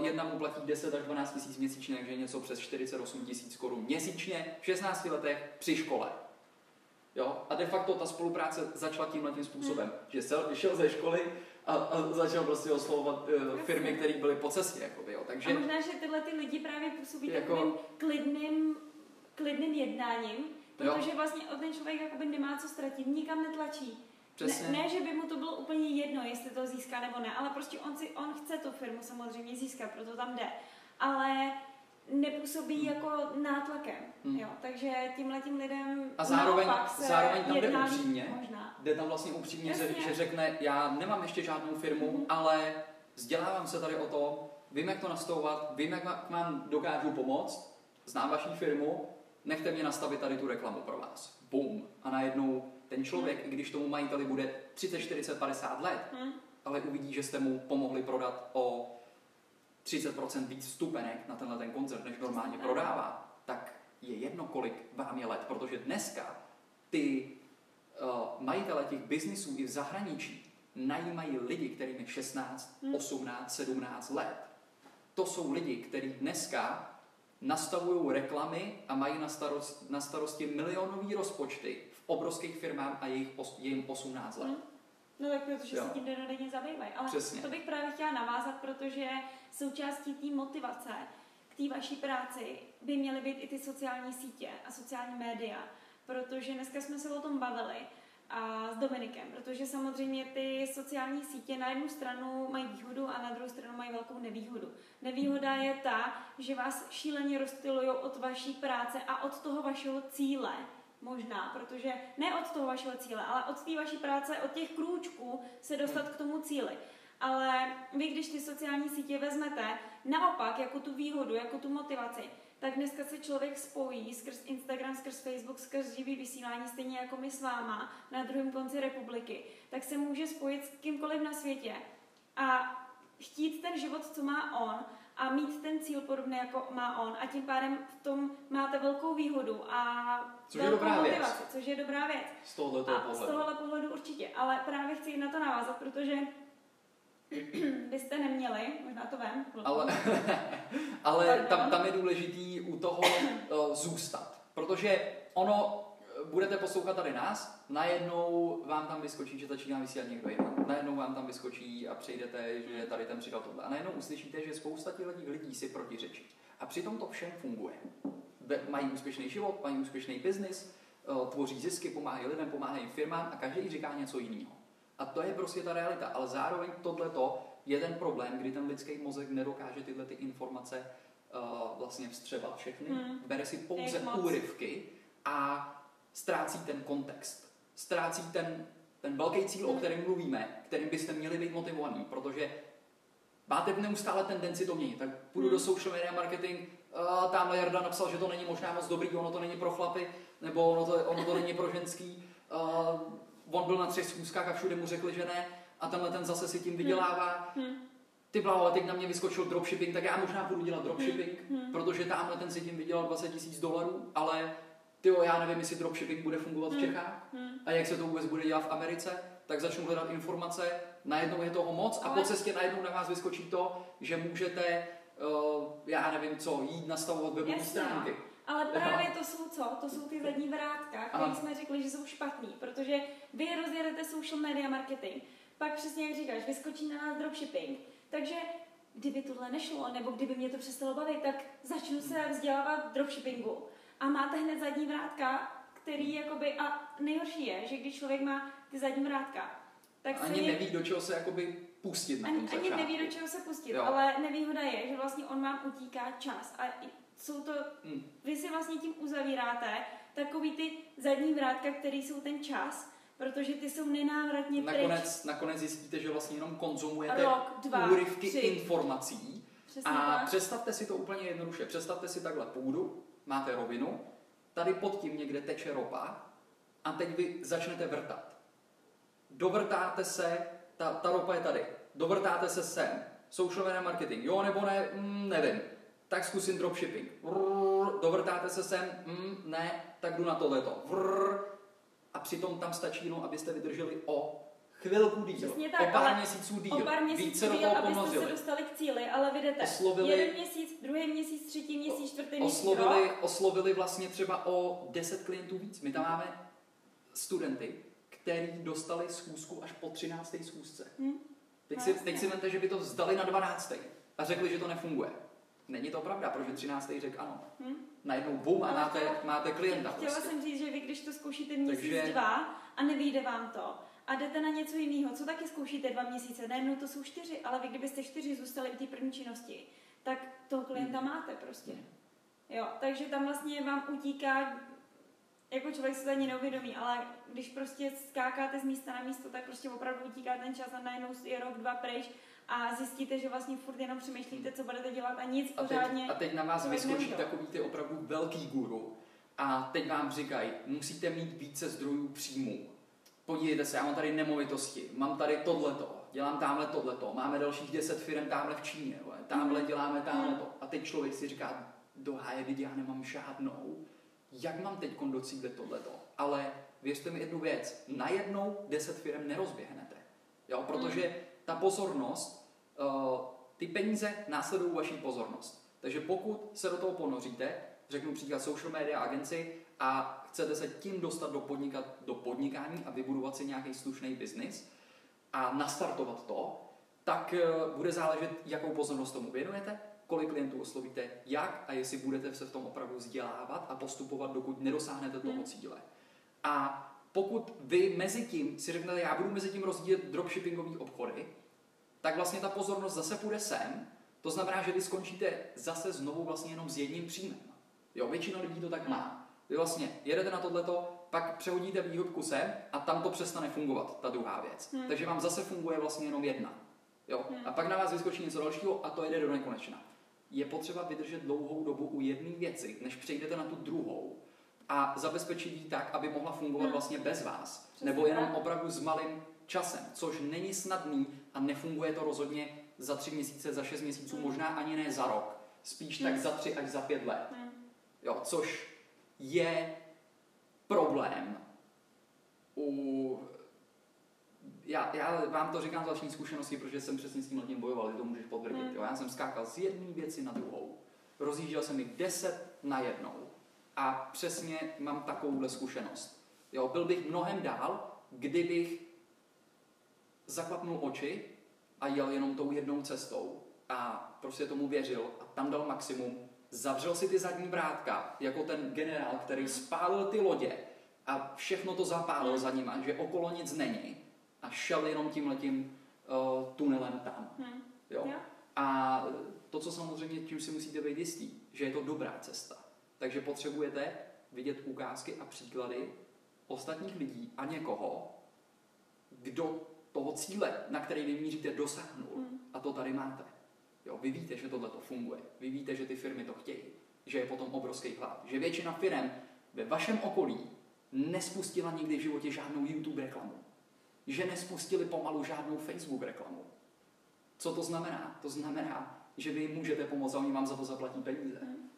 jedna mu platí 10 až 12 tisíc měsíčně, takže něco přes 48 tisíc korun měsíčně v 16 letech při škole. Jo? A de facto ta spolupráce začala tímhle tím způsobem, hmm. že se vyšel ze školy a, a začal prostě oslovovat uh, firmy, které byly po cestě. Jakoby, jo? Takže, a možná, že tyhle ty lidi právě působí jako, takovým klidným, klidným jednáním, protože jo. vlastně ten člověk jakoby nemá co ztratit, nikam netlačí. Ne, ne, že by mu to bylo úplně jedno, jestli to získá nebo ne, ale prostě on, si, on chce tu firmu samozřejmě získat, proto tam jde. Ale nepůsobí hmm. jako nátlakem. Hmm. Jo, takže tímhle tím lidem A zároveň, se zároveň tam jde upřímně, možná. jde tam vlastně upřímně, že, že řekne, já nemám ještě žádnou firmu, hmm. ale vzdělávám se tady o to, vím, jak to nastavovat, vím, jak vám dokážu pomoct, znám vaši firmu, nechte mě nastavit tady tu reklamu pro vás. Bum. A najednou ten člověk, hmm. i když tomu majiteli bude 30, 40, 50 let, hmm. ale uvidí, že jste mu pomohli prodat o 30% víc vstupenek na tenhle ten koncert, než normálně prodává, tak je jedno, kolik vám je let, protože dneska ty uh, majitele těch biznisů i v zahraničí najímají lidi, kterým je 16, hmm. 18, 17 let. To jsou lidi, kteří dneska nastavují reklamy a mají na, starost, na starosti milionové rozpočty obrovských firmách a jejich, jim 18 let. Hmm. No tak protože jo. se tím denodenně zabývají. Ale Přesně. to bych právě chtěla navázat, protože součástí té motivace k té vaší práci by měly být i ty sociální sítě a sociální média. Protože dneska jsme se o tom bavili a s Dominikem, protože samozřejmě ty sociální sítě na jednu stranu mají výhodu a na druhou stranu mají velkou nevýhodu. Nevýhoda je ta, že vás šíleně rozstylují od vaší práce a od toho vašeho cíle, možná, protože ne od toho vašeho cíle, ale od té vaší práce, od těch krůčků se dostat k tomu cíli. Ale vy, když ty sociální sítě vezmete, naopak, jako tu výhodu, jako tu motivaci, tak dneska se člověk spojí skrz Instagram, skrz Facebook, skrz živý vysílání, stejně jako my s váma na druhém konci republiky, tak se může spojit s kýmkoliv na světě a chtít ten život, co má on a mít ten cíl podobný, jako má on a tím pádem v tom máte velkou výhodu a což velkou je dobrá motivaci, věc. což je dobrá věc. Z tohohle a pohledu. z tohohle pohledu určitě, ale právě chci na to navázat, protože byste neměli, možná to vem. Ale, ale tam, tam je důležitý u toho uh, zůstat, protože ono, eh, budete poslouchat tady nás, najednou vám tam vyskočí, že začíná vysílat někdo jiný. Najednou vám tam vyskočí a přejdete, že tady ten přidal tohle. A najednou uslyšíte, že spousta těch lidí, si protiřečí. A přitom to všem funguje. Mají úspěšný život, mají úspěšný biznis, eh, tvoří zisky, pomáhají lidem, pomáhají firmám a každý říká něco jiného. A to je prostě ta realita. Ale zároveň tohleto je ten problém, kdy ten lidský mozek nedokáže tyhle ty informace uh, vlastně vstřebat všechny. Hmm. Bere si pouze úryvky a ztrácí ten kontext. Ztrácí ten, ten velký cíl, hmm. o kterém mluvíme, kterým byste měli být motivovaný, protože máte neustále tendenci to měnit. Tak půjdu hmm. do social media marketing, uh, tamhle Jarda napsal, že to není možná moc dobrý, ono to není pro chlapy, nebo ono to, ono to není pro ženský. Uh, on byl na třech schůzkách a všude mu řekli, že ne, a tenhle ten zase si tím vydělává. Hmm. hmm. Ty bláho, teď na mě vyskočil dropshipping, tak já možná budu dělat dropshipping, hmm. hmm. protože tamhle ten si tím vydělal 20 tisíc dolarů, ale ty já nevím, jestli dropshipping bude fungovat hmm. v Čechách hmm. a jak se to vůbec bude dělat v Americe, tak začnu hledat informace, najednou je toho moc a po cestě najednou na vás vyskočí to, že můžete, uh, já nevím co, jít nastavovat webové stránky. Ale právě to jsou co? To jsou ty zadní vrátka, které jsme řekli, že jsou špatný, protože vy rozjedete social media marketing, pak přesně jak říkáš, vyskočí na nás dropshipping, takže kdyby tohle nešlo, nebo kdyby mě to přestalo bavit, tak začnu se vzdělávat dropshippingu. A máte hned zadní vrátka, který jakoby, a nejhorší je, že když člověk má ty zadní vrátka, tak Ani se neví, do čeho se jakoby pustit na ani, tom ani neví, do čeho se pustit, Jo. ale nevýhoda je, že vlastně on vám utíká čas a jsou to, Hmm. vy si vlastně tím uzavíráte takový ty zadní vrátka, které jsou ten čas, protože ty jsou nenávratně pryč. Nakonec, nakonec zjistíte, že vlastně jenom konzumujete Rok, dva, úryvky tři. informací Přesně a tak. představte si to úplně jednoduše. Představte si takhle půdu, máte rovinu, tady pod tím někde teče ropa a teď vy začnete vrtat. Dovrtáte se, ta, ta ropa je tady, dovrtáte se sem, social media marketing, jo nebo ne, mm, nevím, tak zkusím dropshipping, Vrrr, dovrtáte se sem, mm, ne, tak jdu na tohleto, Vrrr, a přitom tam stačí jenom, abyste vydrželi o chvilku díl, Přesně tak, o pár ale měsíců díl, O pár měsíců díl, toho abyste se dostali k cíli, ale vy jdete Oslovili- jeden měsíc, druhý měsíc, třetí měsíc, čtvrtý měsíc, oslovili, rok. oslovili vlastně třeba o 10 klientů víc. My tam máme studenty, který dostali schůzku až po 13. schůzce. Hm? Teď si, teď si vemte, že by to vzdali na 12. a řekli, že to nefunguje. Není to pravda, protože 13. řekl ano. Hm? Najednou boom a máte, máte klienta. Chtěla Prostě. jsem říct, že vy když to zkoušíte měsíc, Takže- dva a nevyjde vám to a jdete na něco jiného, co taky zkoušíte dva měsíce, najednou to jsou čtyři, ale vy kdybyste čtyři zůstali u té první činnosti, tak toho klienta Hmm. máte prostě. Jo, takže tam vlastně vám utíká, jako člověk se to ani neuvědomí, ale když prostě skákáte z místa na místo, tak prostě opravdu utíká ten čas a najednou je rok, dva pryč a zjistíte, že vlastně furt jenom přemýšlíte, co budete dělat a nic A teď, pořádně. a teď na vás vyskočí takový ty opravdu velký guru a teď vám říkají, musíte mít více zdrojů příjmů. Podívejte se, já mám tady nemovitosti, mám tady tohleto, dělám tamhle tohleto, máme dalších 10 firm tamhle v Číně, tamhle děláme tamhle to. A teď člověk si říká, do háje, já nemám žádnou, jak mám teď docílit tohleto? Ale věřte mi jednu věc, najednou 10 firm nerozběhnete. Jo, protože ta pozornost, uh, ty peníze následují vaší pozornost. Takže pokud se do toho ponoříte, řeknu příklad social media agenci a chcete se tím dostat do, podnikat, do podnikání a vybudovat si nějaký slušný biznis a nastartovat to, tak eh, bude záležet, jakou pozornost tomu věnujete, kolik klientů oslovíte, jak a jestli budete se v tom opravdu vzdělávat a postupovat, dokud nedosáhnete toho Hmm. cíle. A pokud vy mezi tím si řeknete, já budu mezi tím rozdílet dropshippingové obchody, tak vlastně ta pozornost zase půjde sem, to znamená, že vy skončíte zase znovu vlastně jenom s jedním příjmem. Jo, většina lidí to tak má. Vy vlastně jedete na tohleto, pak přehodíte výhybku sem a tam to přestane fungovat, ta druhá věc. Hmm. Takže vám zase funguje vlastně jenom jedna. Jo? Hmm. A pak na vás vyskočí něco dalšího a to jede do nekonečna. Je potřeba vydržet dlouhou dobu u jedné věci, než přejdete na tu druhou a zabezpečit ji tak, aby mohla fungovat Hmm. vlastně bez vás. Přesně nebo jenom tak. opravdu s malým časem, což není snadný a nefunguje to rozhodně za tři měsíce, za šest měsíců, Hmm. možná ani ne za rok. Spíš tak Hmm. za tři až za pět let. Hm. Jo, což je problém u... Já, já vám to říkám z vlastní zkušenosti, protože jsem přesně s tím tím bojoval, ty to můžeš potvrdit. Hmm. Jo. Já jsem skákal z jedné věci na druhou. Rozjížděl jsem jich deset na jednou. A přesně mám takovouhle zkušenost. Jo, byl bych mnohem dál, kdybych zaklapnul oči a jel jenom tou jednou cestou a prostě tomu věřil a tam dal maximum, zavřel si ty zadní vrátka, jako ten generál, který spálil ty lodě a všechno to zapálil za nima, že okolo nic není a šel jenom tímhletím uh, tunelem tam. Hm. Jo? Jo. A to, co samozřejmě, čím si musíte být jistý, že je to dobrá cesta. Takže potřebujete vidět ukázky a příklady ostatních lidí a někoho, kdo toho cíle, na který vy míříte, dosáhnul. Mm. A to tady máte. Jo, vy víte, že tohle to funguje. Vy víte, že ty firmy to chtějí. Že je potom obrovský hlad. Že většina firm ve vašem okolí nespustila nikdy v životě žádnou YouTube reklamu. Že nespustili pomalu žádnou Facebook reklamu. Co to znamená? To znamená, že vy jim můžete pomoct a oni vám za to zaplatí peníze. Hm.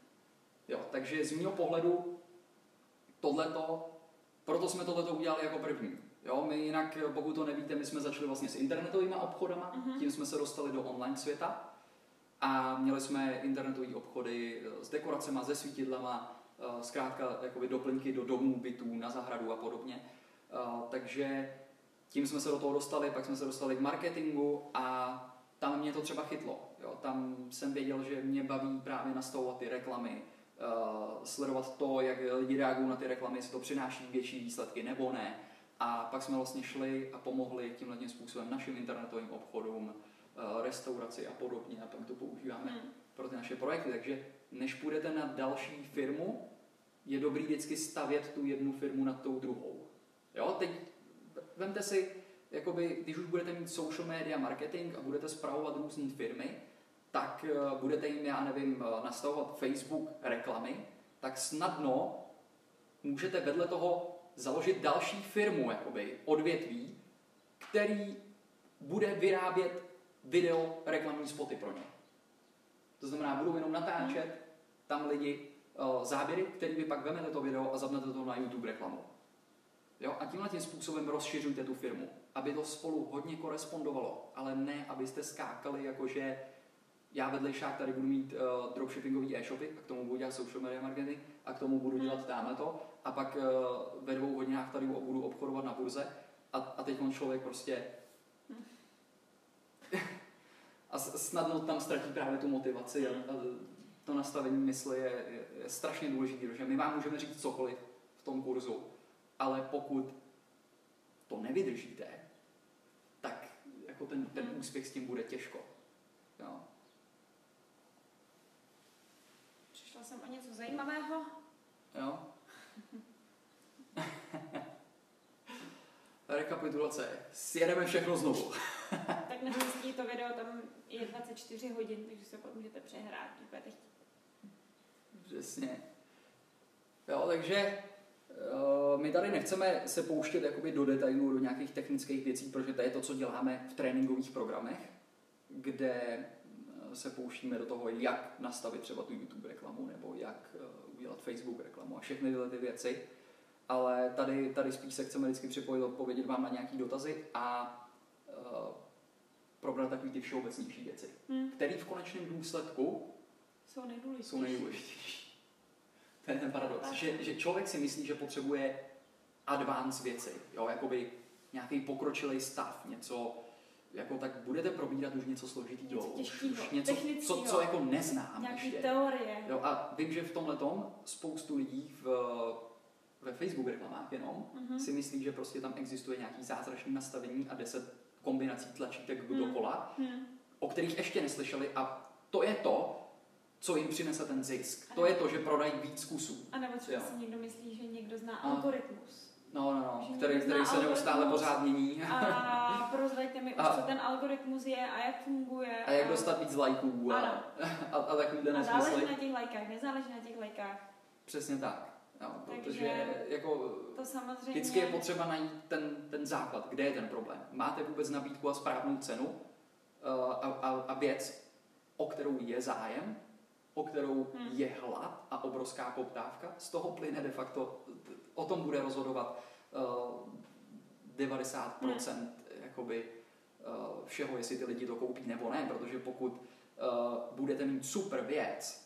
Jo, takže z mého pohledu tohleto, proto jsme tohleto udělali jako první. Jo, my jinak, pokud to nevíte, my jsme začali vlastně s internetovými obchodama, Mhm. tím jsme se dostali do online světa a měli jsme internetové obchody s dekoracemi, se svítidlama, eh, zkrátka jakoby doplňky do domů, bytů, na zahradu a podobně. Eh, Takže tím jsme se do toho dostali, pak jsme se dostali k marketingu a tam mě to třeba chytlo. Jo. Tam jsem věděl, že mě baví právě nastavovat ty reklamy, uh, sledovat to, jak lidi reagují na ty reklamy, jestli to přináší větší výsledky nebo ne. A pak jsme vlastně šli a pomohli tímhle tím způsobem našim internetovým obchodům, eh, restauraci a podobně a pak to používáme Hmm. pro ty naše projekty. Takže než půjdete na další firmu, je dobrý vždycky stavět tu jednu firmu nad tou druhou. Jo, teď vemte si, jakoby, když už budete mít social media marketing a budete spravovat různé firmy, tak eh, budete jim, já nevím, eh, nastavovat Facebook reklamy, tak snadno můžete vedle toho založit další firmu, jakoby, odvětví, který bude vyrábět video reklamní spoty pro ně. To znamená, budou jenom natáčet tam lidi uh, záběry, který vy pak vemete to video a zapnete to na YouTube reklamu. Jo? A tímhle tím způsobem rozšiřujte tu firmu, aby to spolu hodně korespondovalo, ale ne, abyste skákali, jakože já vedlejšák tady budu mít uh, dropshippingový e-shopy a k tomu budu dělat social media marketing a k tomu budu dělat tamhle to a pak uh, ve dvou hodinách tady budu obchodovat na burze a, a teď on člověk prostě a snadno tam ztratí právě tu motivaci a, a to nastavení mysli je, je, je strašně důležité, protože my vám můžeme říct cokoliv v tom kurzu, ale pokud to nevydržíte, tak jako ten, ten Hmm. úspěch s tím bude těžko. Jo. Přišla jsem o něco zajímavého. Jo? Rekapitulace. Sjedeme všechno znovu. Tak naštěstí to video tam je 24 hodin, takže se pak můžete přehrát, když budete chtít. Přesně. Jo, takže eh, my tady nechceme se pouštět jakoby do detailů, do nějakých technických věcí, protože to je to, co děláme v tréninkových programech, kde eh, se pouštíme do toho, jak nastavit třeba tu YouTube reklamu, nebo jak eh, udělat Facebook reklamu a všechny tyhle ty věci. Ale tady, tady spíš se chceme vždycky připojit, odpovědět vám na nějaké dotazy a uh, probrat takové ty všeobecnější věci, Hm. které v konečném důsledku Jsou nejdůležitější. jsou nejdůležitější. To je ten paradox, Tak. že, že člověk si myslí, že potřebuje advanced věci, jo, jakoby nějaký pokročilý stav, něco, jako tak budete probírat už něco složitého, Něco už, těžkýho, už něco, co, co jako neznám Nějaký ještě. teorie. Jo, a vím, že v tomhle spoustu lidí v, ve Facebook reklamách jenom Mhm. si myslí, že prostě tam existuje nějaký zázračný nastavení a deset kombinací tlačítek Hmm. dokola, Hm. o kterých ještě neslyšeli a to je to, co jim přinese ten zisk. To je to, že prodají víc kusů. A nebo třeba Jo. si někdo myslí, že někdo zná A- algoritmus. No, no, no, Že který, který se neustále pořád mění. A prozraďte mi už, A- co ten algoritmus je a jak funguje. A jak dostat víc lajků a, Ano. a, a takovýhle A záleží na těch lajkách, nezáleží na těch lajkách. Přesně tak. Jo, Takže- protože jako To samozřejmě... vždycky je potřeba najít ten, ten základ, kde je ten problém. Máte vůbec nabídku a správnou cenu uh, a, a, a věc, o kterou je zájem, o kterou Hmm. je hlad a obrovská poptávka, z toho plyne de facto, o tom bude rozhodovat uh, 90% jakoby, uh, všeho, jestli ty lidi to koupí nebo ne, protože pokud uh, budete mít super věc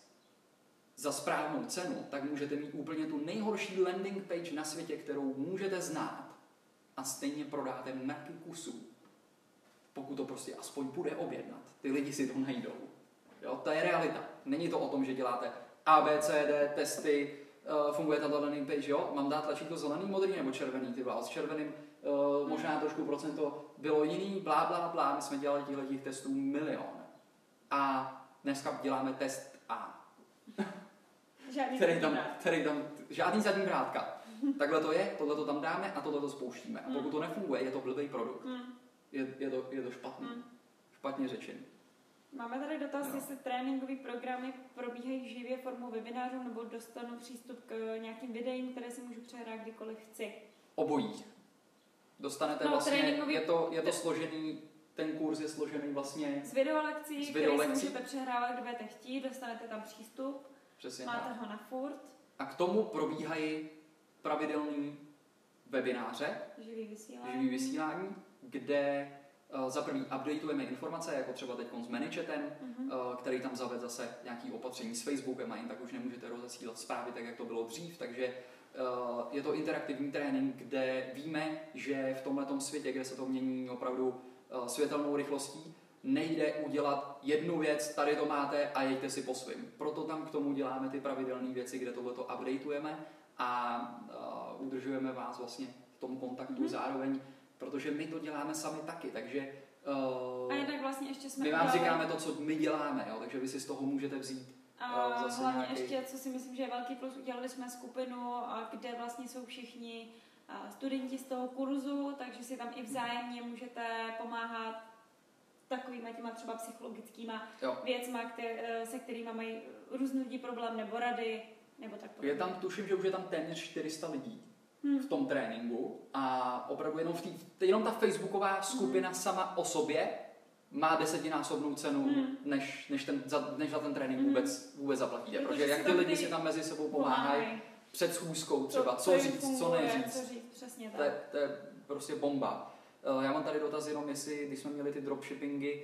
za správnou cenu, tak můžete mít úplně tu nejhorší landing page na světě, kterou můžete znát a stejně prodáte mrky kusů, pokud to prostě aspoň bude objednat. Ty lidi si to najdou. Jo, to je realita. Není to o tom, že děláte ABCD testy, uh, funguje tato landing page, jo, mám dát tlačítko zelený, modrý nebo červený, ty a s červeným uh, možná trošku procento bylo jiný, blá, blá, blá, my jsme dělali těchto těch testů milion. A dneska děláme test A, Žádný který tam, který tam, žádný zadní vrátka. Takhle to je, tohle to tam dáme a tohle to spouštíme. A pokud to nefunguje, je to blbý produkt. Hm. Je, je, to, je to špatný. Hm. Špatně řečený. Máme tady dotaz, Jo. jestli tréninkové programy probíhají živě formou webinářů nebo dostanu přístup k nějakým videím, které si můžu přehrát kdykoliv chci. Obojí. Dostanete No, vlastně, tréninkový- je to, je to složený, ten kurz je složený vlastně, Z videolekcí, Z které videolekcí. si můžete přehrávat, kdy budete chtít, dostanete tam přístup, přesně máte tak. ho na furt, A k tomu probíhají pravidelný webináře, živý vysílání. živý vysílání, kde uh, za prvý updateujeme informace, jako třeba teď s ManyChatem, Mhm. uh, který tam zaved zase nějaký opatření s Facebookem a jen tak už nemůžete rozesílat zprávy tak, jak to bylo dřív, takže uh, je to interaktivní trénink, kde víme, že v tomhle světě, kde se to mění opravdu uh, světelnou rychlostí, nejde udělat jednu věc, tady to máte a jeďte si po svým. Proto tam k tomu děláme ty pravidelné věci, kde tohleto updateujeme a uh, udržujeme vás vlastně v tom kontaktu Mhm. zároveň, protože my to děláme sami taky, takže uh, A jednak vlastně ještě jsme my vám udělali- říkáme to, co my děláme, jo, takže vy si z toho můžete vzít. A A zase hlavně nějaký- ještě, co si myslím, že je velký plus, udělali jsme skupinu, kde vlastně jsou všichni studenti z toho kurzu, takže si tam i vzájemně můžete pomáhat takovýma těma třeba psychologickýma Jo. věcma, které, se kterými mají různý lidi problém nebo rady, nebo tak Je tam, tuším, že už je tam téměř 400 lidí Hmm. v tom tréninku a opravdu jenom, v tý, jenom ta facebooková skupina sama o sobě má desetinásobnou cenu, Hmm. než, než, ten, za, než za ten trénink Hmm. vůbec, vůbec zaplatíte. Protože Protože si jak ty lidi si tam mezi sebou pomáhají před schůzkou třeba, co jim říct, co neříct. Co říct, přesně To tak. je, to je prostě bomba. Eh, Já mám tady dotaz jenom, jestli, když jsme měli ty dropshippingy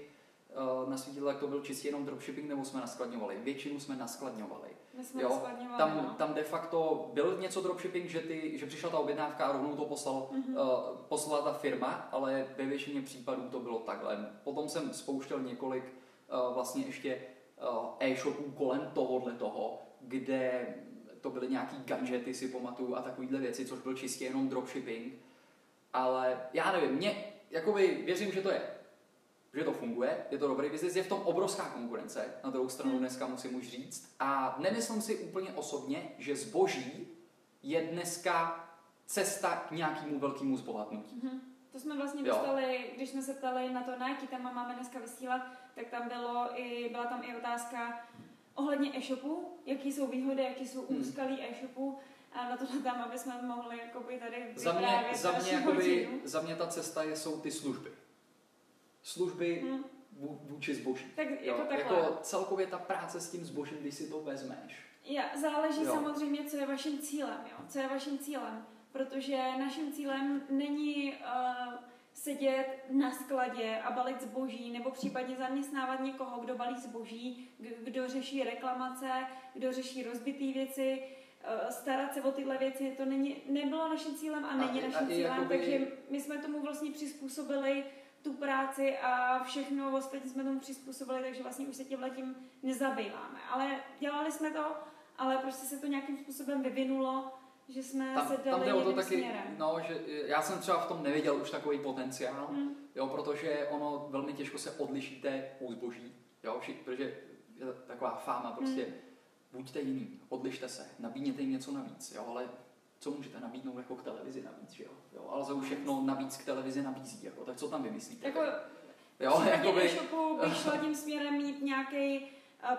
eh, na svítidle, jak to byl čistě jenom dropshipping, nebo jsme naskladňovali. Většinu jsme naskladňovali. My jsme Jo, naskladňovali, Tam, no. tam de facto byl něco dropshipping, že, ty, že přišla ta objednávka a rovnou to poslal, Mhm. uh, poslala ta firma, ale ve většině případů to bylo takhle. Potom jsem spouštěl několik uh, vlastně ještě uh, e-shopů kolem tohohle toho, kde to byly nějaký gadgety, si pamatuju, a takovýhle věci, což byl čistě jenom dropshipping. Ale já nevím, mě, jakoby věřím, že to je že to funguje, je to dobrý biznis, je v tom obrovská konkurence, na druhou stranu Hmm. dneska musím už říct. A nemyslím si úplně osobně, že zboží je dneska cesta k nějakému velkému zbohatnutí. Mhm. To jsme vlastně Jo. dostali, když jsme se ptali na to, na jaký téma máme dneska vysílat, tak tam bylo i, byla tam i otázka ohledně e-shopu, jaký jsou výhody, jaký jsou Hmm. úskalí e-shopu a na to tam, aby jsme mohli jakoby tady Za mě, za, mě, jakoby, hodinu. za mě ta cesta je, jsou ty služby. Služby Hm, vů- vůči zboží. tak Jo, jako takhle. jako celkově ta práce s tím zbožím, když si to vezmeš. Já, záleží Jo. samozřejmě, co je vaším cílem, jo? Co je vaším cílem. Protože naším cílem není uh, sedět na skladě a balit zboží, nebo případně zaměstnávat někoho, kdo balí zboží, kdo řeší reklamace, kdo řeší rozbitý věci, uh, starat se o tyhle věci, to není, nebylo naším cílem a není a naším cílem, jakoby- takže my jsme tomu vlastně přizpůsobili tu práci a všechno ostatní jsme tomu přizpůsobili, takže vlastně už se tím letím nezabýváme. Ale dělali jsme to, ale prostě se to nějakým způsobem vyvinulo, že jsme Tam, se tam dali jde o to taky, směrem. no, že já jsem třeba v tom neviděl už takový potenciál, Hmm. jo, protože ono velmi těžko se odlišíte u zboží, jo, protože je to taková fáma prostě, Hmm. buďte jiný, odlište se, nabídněte jim něco navíc, jo, ale co můžete nabídnout jako k televizi navíc, že jo, jo ale za všechno navíc k televizi nabízí, jako, tak co tam vymyslíte? Jako, jo, jakoby, e-shopu bych šla tím směrem mít nějaký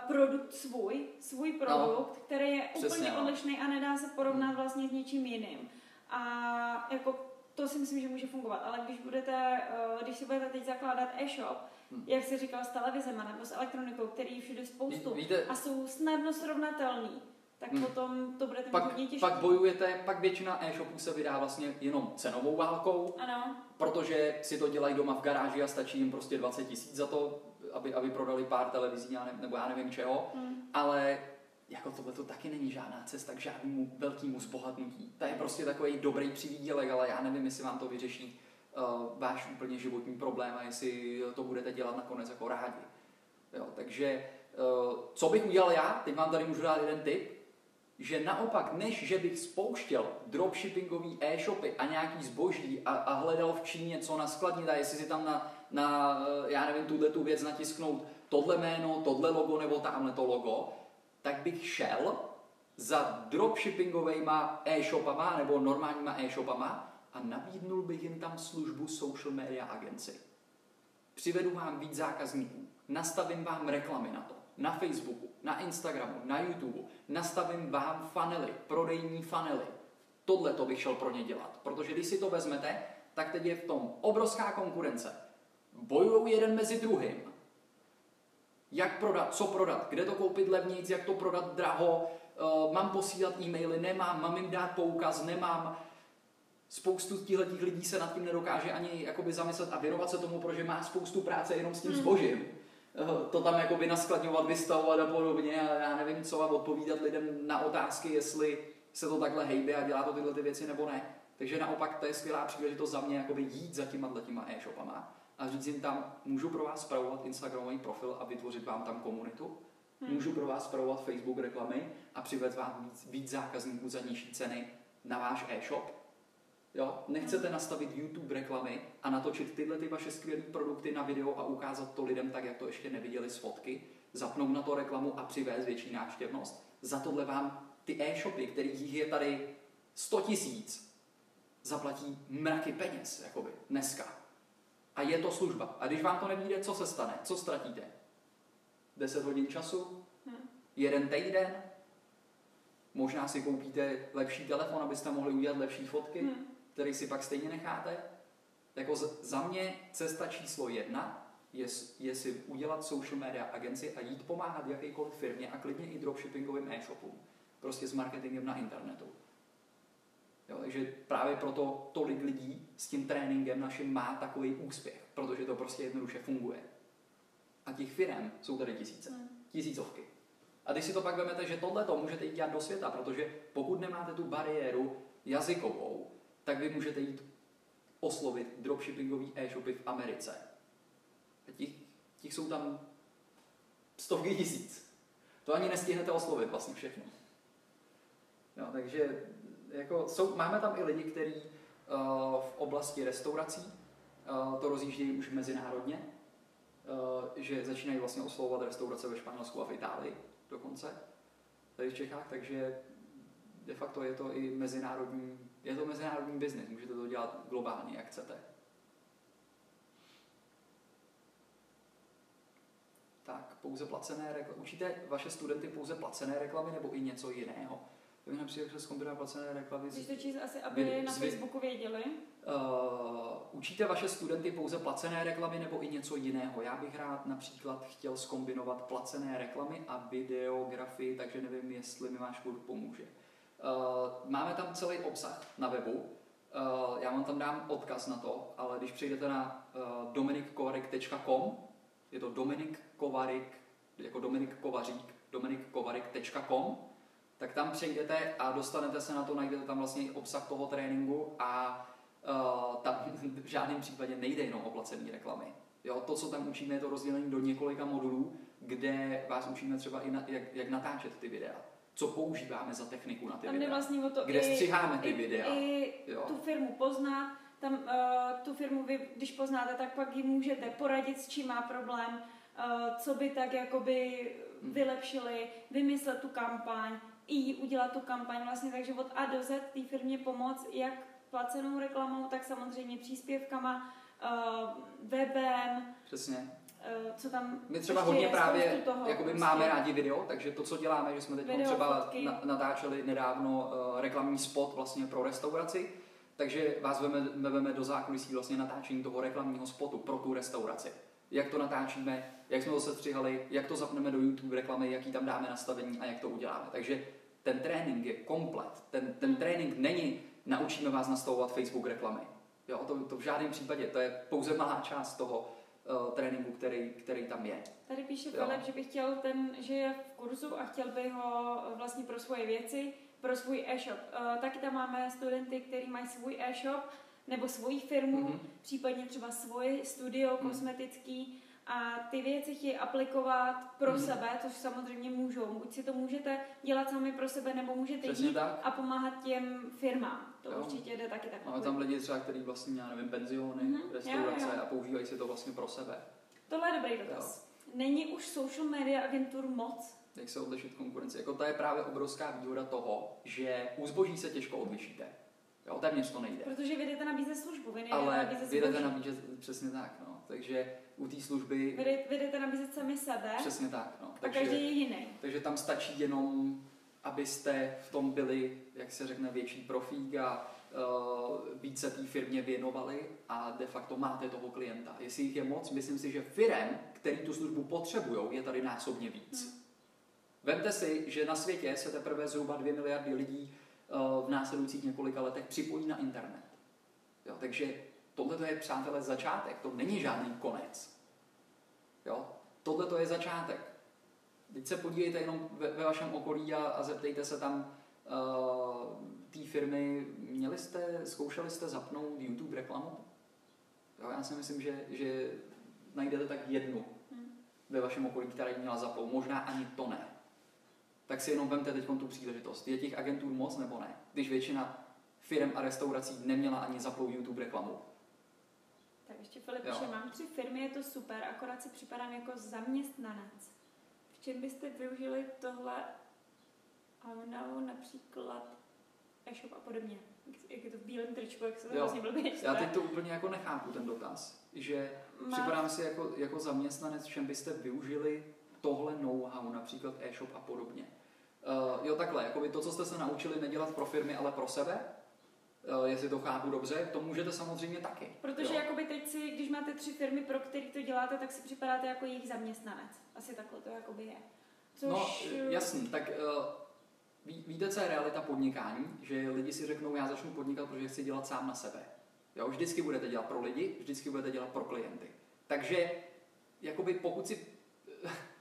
produkt svůj, svůj produkt, který je Přesně, úplně no. odlišný a nedá se porovnat vlastně s něčím jiným. A jako to si myslím, že může fungovat. Ale když budete, eh, když si budete teď zakládat e-shop, Hmm. jak jsi říkal, s televizema nebo s elektronikou, který je všude spoustu víte, a jsou snadno srovnatelný, tak Hmm. potom to budete mít pak, hodně těžké. pak bojujete, pak většina e-shopů se vydá vlastně jenom cenovou válkou, Ano, protože si to dělají doma v garáži a stačí jim prostě 20 tisíc za to, aby, aby prodali pár televizí já ne, nebo já nevím čeho, hm. ale jako tohle to taky není žádná cesta k žádnému velkému zbohatnutí. To je prostě takový dobrý přivídělek, ale já nevím, jestli vám to vyřeší uh, váš úplně životní problém a jestli to budete dělat nakonec jako rádi. Jo, takže uh, co bych udělal já, teď vám tady můžu dát jeden tip, že naopak, než že bych spouštěl dropshippingový e-shopy a nějaký zboží a, a hledal v Číně, co naskladnit a jestli si tam na, na já nevím, tuhle tu věc natisknout tohle jméno, tohle logo nebo tamhle to logo, tak bych šel za dropshippingovejma e-shopama nebo normálníma e-shopama a nabídnul bych jim tam službu social media agency. Přivedu vám víc zákazníků, nastavím vám reklamy na to, na Facebooku, na Instagramu, na YouTube, nastavím vám funnely, prodejní funnely. Tohle to bych šel pro ně dělat, protože když si to vezmete, tak teď je v tom obrovská konkurence. Bojují jeden mezi druhým. Jak prodat, co prodat, kde to koupit levnějc, jak to prodat draho, uh, mám posílat e-maily, nemám, mám jim dát poukaz, nemám. Spoustu těchto lidí se nad tím nedokáže ani jakoby zamyslet a věnovat se tomu, protože má spoustu práce jenom s tím Hmm. zbožím. Eh, To tam jakoby naskladňovat, vystavovat a podobně a já nevím co a odpovídat lidem na otázky, jestli se to takhle hejbe a dělá to tyhle ty věci nebo ne. Takže naopak to je skvělá příležitost za mě jakoby jít za těma těma e-shopama a říct jim tam, můžu pro vás spravovat Instagramový profil a vytvořit vám tam komunitu, Hmm. můžu pro vás spravovat Facebook reklamy a přivést vám víc, víc zákazníků za nižší ceny na váš e-shop. Jo? Nechcete nastavit YouTube reklamy a natočit tyhle ty vaše skvělé produkty na video a ukázat to lidem tak, jak to ještě neviděli z fotky, zapnout na to reklamu a přivést větší návštěvnost. Za tohle vám ty e-shopy, kterých je tady 100 tisíc, zaplatí mraky peněz, jakoby, dneska. A je to služba. A když vám to nevíde, co se stane? Co ztratíte? 10 hodin času? Hmm. Jeden týden? Možná si koupíte lepší telefon, abyste mohli udělat lepší fotky, hmm. který si pak stejně necháte. Jako za mě cesta číslo jedna je, je si udělat social media agenci a jít pomáhat jakékoliv firmě a klidně i dropshippingovým e-shopům. Prostě s marketingem na internetu. Jo, takže právě proto tolik lidí s tím tréninkem naším má takový úspěch, protože to prostě jednoduše funguje. A těch firm jsou tady tisíce, hmm. tisícovky. A když si to pak vezmete, že tohle to můžete jít dělat do světa, protože pokud nemáte tu bariéru jazykovou, tak vy můžete jít oslovit dropshippingový e-shopy v Americe. A těch, těch jsou tam stovky tisíc. To ani nestihnete oslovit vlastně všechno. Jo, takže jako jsou, máme tam i lidi, kteří uh, v oblasti restaurací uh, to rozjíždějí už mezinárodně, uh, že začínají vlastně oslovovat restaurace ve Španělsku a v Itálii dokonce, tady v Čechách, takže de facto je to i mezinárodní, je to mezinárodní biznis, můžete to dělat globálně, jak chcete. Tak, pouze placené reklamy. Učíte vaše studenty pouze placené reklamy nebo i něco jiného? To mi například přes kombinovat placené reklamy. Když to číst asi, aby vy, na Facebooku věděli. Uh, učíte vaše studenty pouze placené reklamy nebo i něco jiného? Já bych rád například chtěl skombinovat placené reklamy a videografii, takže nevím, jestli mi váš kurz pomůže. Uh, máme tam celý obsah na webu, uh, já vám tam dám odkaz na to, ale když přijdete na uh, dominikkovarik.com, je to Dominik Kovarik, jako Dominik Kovařík, dominikkovarik.com, tak tam přejdete a dostanete se na to, najdete tam vlastně obsah toho tréninku a uh, tam v žádném případě nejde jenom o placené reklamy. Jo, to, co tam učíme, je to rozdělení do několika modulů, kde vás učíme třeba i na, jak, jak natáčet ty videa. Co používáme za techniku na ty tam videa. Vlastně o to kde i, střiháme ty i, videa. I jo. tu firmu poznat, tam uh, tu firmu vy, když poznáte, tak pak ji můžete poradit, s čím má problém, uh, co by tak jakoby hmm. vylepšili, vymyslet tu kampaň, i udělat tu kampaň vlastně, takže od A do Z té firmě pomoct, jak placenou reklamou, tak samozřejmě příspěvkama, uh, webem. Přesně. Uh, co tam My třeba hodně právě toho, jakoby prostě. máme rádi video, takže to, co děláme, že jsme teď video, třeba na, natáčeli nedávno uh, reklamní spot vlastně pro restauraci, takže vás veme, veme do zákulisí vlastně natáčení toho reklamního spotu pro tu restauraci. Jak to natáčíme, jak jsme to střihali, jak to zapneme do YouTube reklamy, jaký tam dáme nastavení a jak to uděláme. Takže ten trénink je komplet. Ten, ten trénink není naučíme vás nastavovat Facebook reklamy. Jo, to, to v žádném případě, to je pouze malá část toho uh, tréninku, který, který tam je. Tady píše Filip, že by chtěl ten, že je v kurzu a chtěl by ho vlastně pro svoje věci, pro svůj e-shop. Uh, taky tam máme studenty, kteří mají svůj e-shop nebo svoji firmu, mm-hmm. případně třeba svoje studio mm-hmm. kosmetický a ty věci chtějí aplikovat pro hmm. sebe, což samozřejmě můžou. Buď si to můžete dělat sami pro sebe, nebo můžete Přesně jít tak. a pomáhat těm firmám. To jo. určitě jde taky tak. Máme tam lidi třeba, kteří vlastně, já nevím, penziony, mm-hmm. restaurace jo, jo. a používají si to vlastně pro sebe. Tohle je dobrý dotaz. Jo. Není už social media agentur moc? Jak se odlišit konkurenci? Jako to je právě obrovská výhoda toho, že u zboží se těžko odlišíte. Jo, téměř to nejde. Protože vy jdete nabízet službu, vy Ale nabízet vy jdete nabízet, přesně tak, no. Takže u té služby... Vy, jdete nabízet sami sebe. Přesně tak, no. Takže, a každý je jiný. Takže tam stačí jenom, abyste v tom byli, jak se řekne, větší profík a uh, víc se té firmě věnovali a de facto máte toho klienta. Jestli jich je moc, myslím si, že firm, který tu službu potřebují, je tady násobně víc. Hmm. Vemte si, že na světě se teprve zhruba 2 miliardy lidí v následujících několika letech připojí na internet. Jo, takže tohle je, přátelé, začátek, to není žádný konec. Jo? Tohle to je začátek. Teď se podívejte jenom ve, ve vašem okolí a, a zeptejte se tam uh, té firmy, měli jste, zkoušeli jste zapnout YouTube reklamu? Jo, já si myslím, že, že najdete tak jednu hmm. ve vašem okolí, která ji měla zapnout. Možná ani to ne. Tak si jenom vemte teď tu příležitost. Je těch agentur moc nebo ne? Když většina firm a restaurací neměla ani zaplou YouTube reklamu. Tak ještě Filip píše, mám tři firmy, je to super, akorát si připadám jako zaměstnanec. V čem byste využili tohle Aunavu například e-shop a podobně? Jak- je to v bílém tričku, jak se to vlastně blbě. Já teď to úplně jako nechápu, ten dotaz. Že Má- připadám si jako, jako zaměstnanec, v čem byste využili tohle know-how, například e-shop a podobně. Uh, jo, takhle, jakoby to, co jste se naučili nedělat pro firmy, ale pro sebe, uh, jestli to chápu dobře, to můžete samozřejmě taky. Protože jo. jakoby teď si, když máte tři firmy, pro které to děláte, tak si připadáte jako jejich zaměstnanec. Asi takhle to jakoby je. Což, No, eh, jasný, tak uh, ví, víte, co je realita podnikání? Že lidi si řeknou, já začnu podnikat, protože chci dělat sám na sebe. Jo, vždycky budete dělat pro lidi, vždycky budete dělat pro klienty. Takže, jakoby pokud si...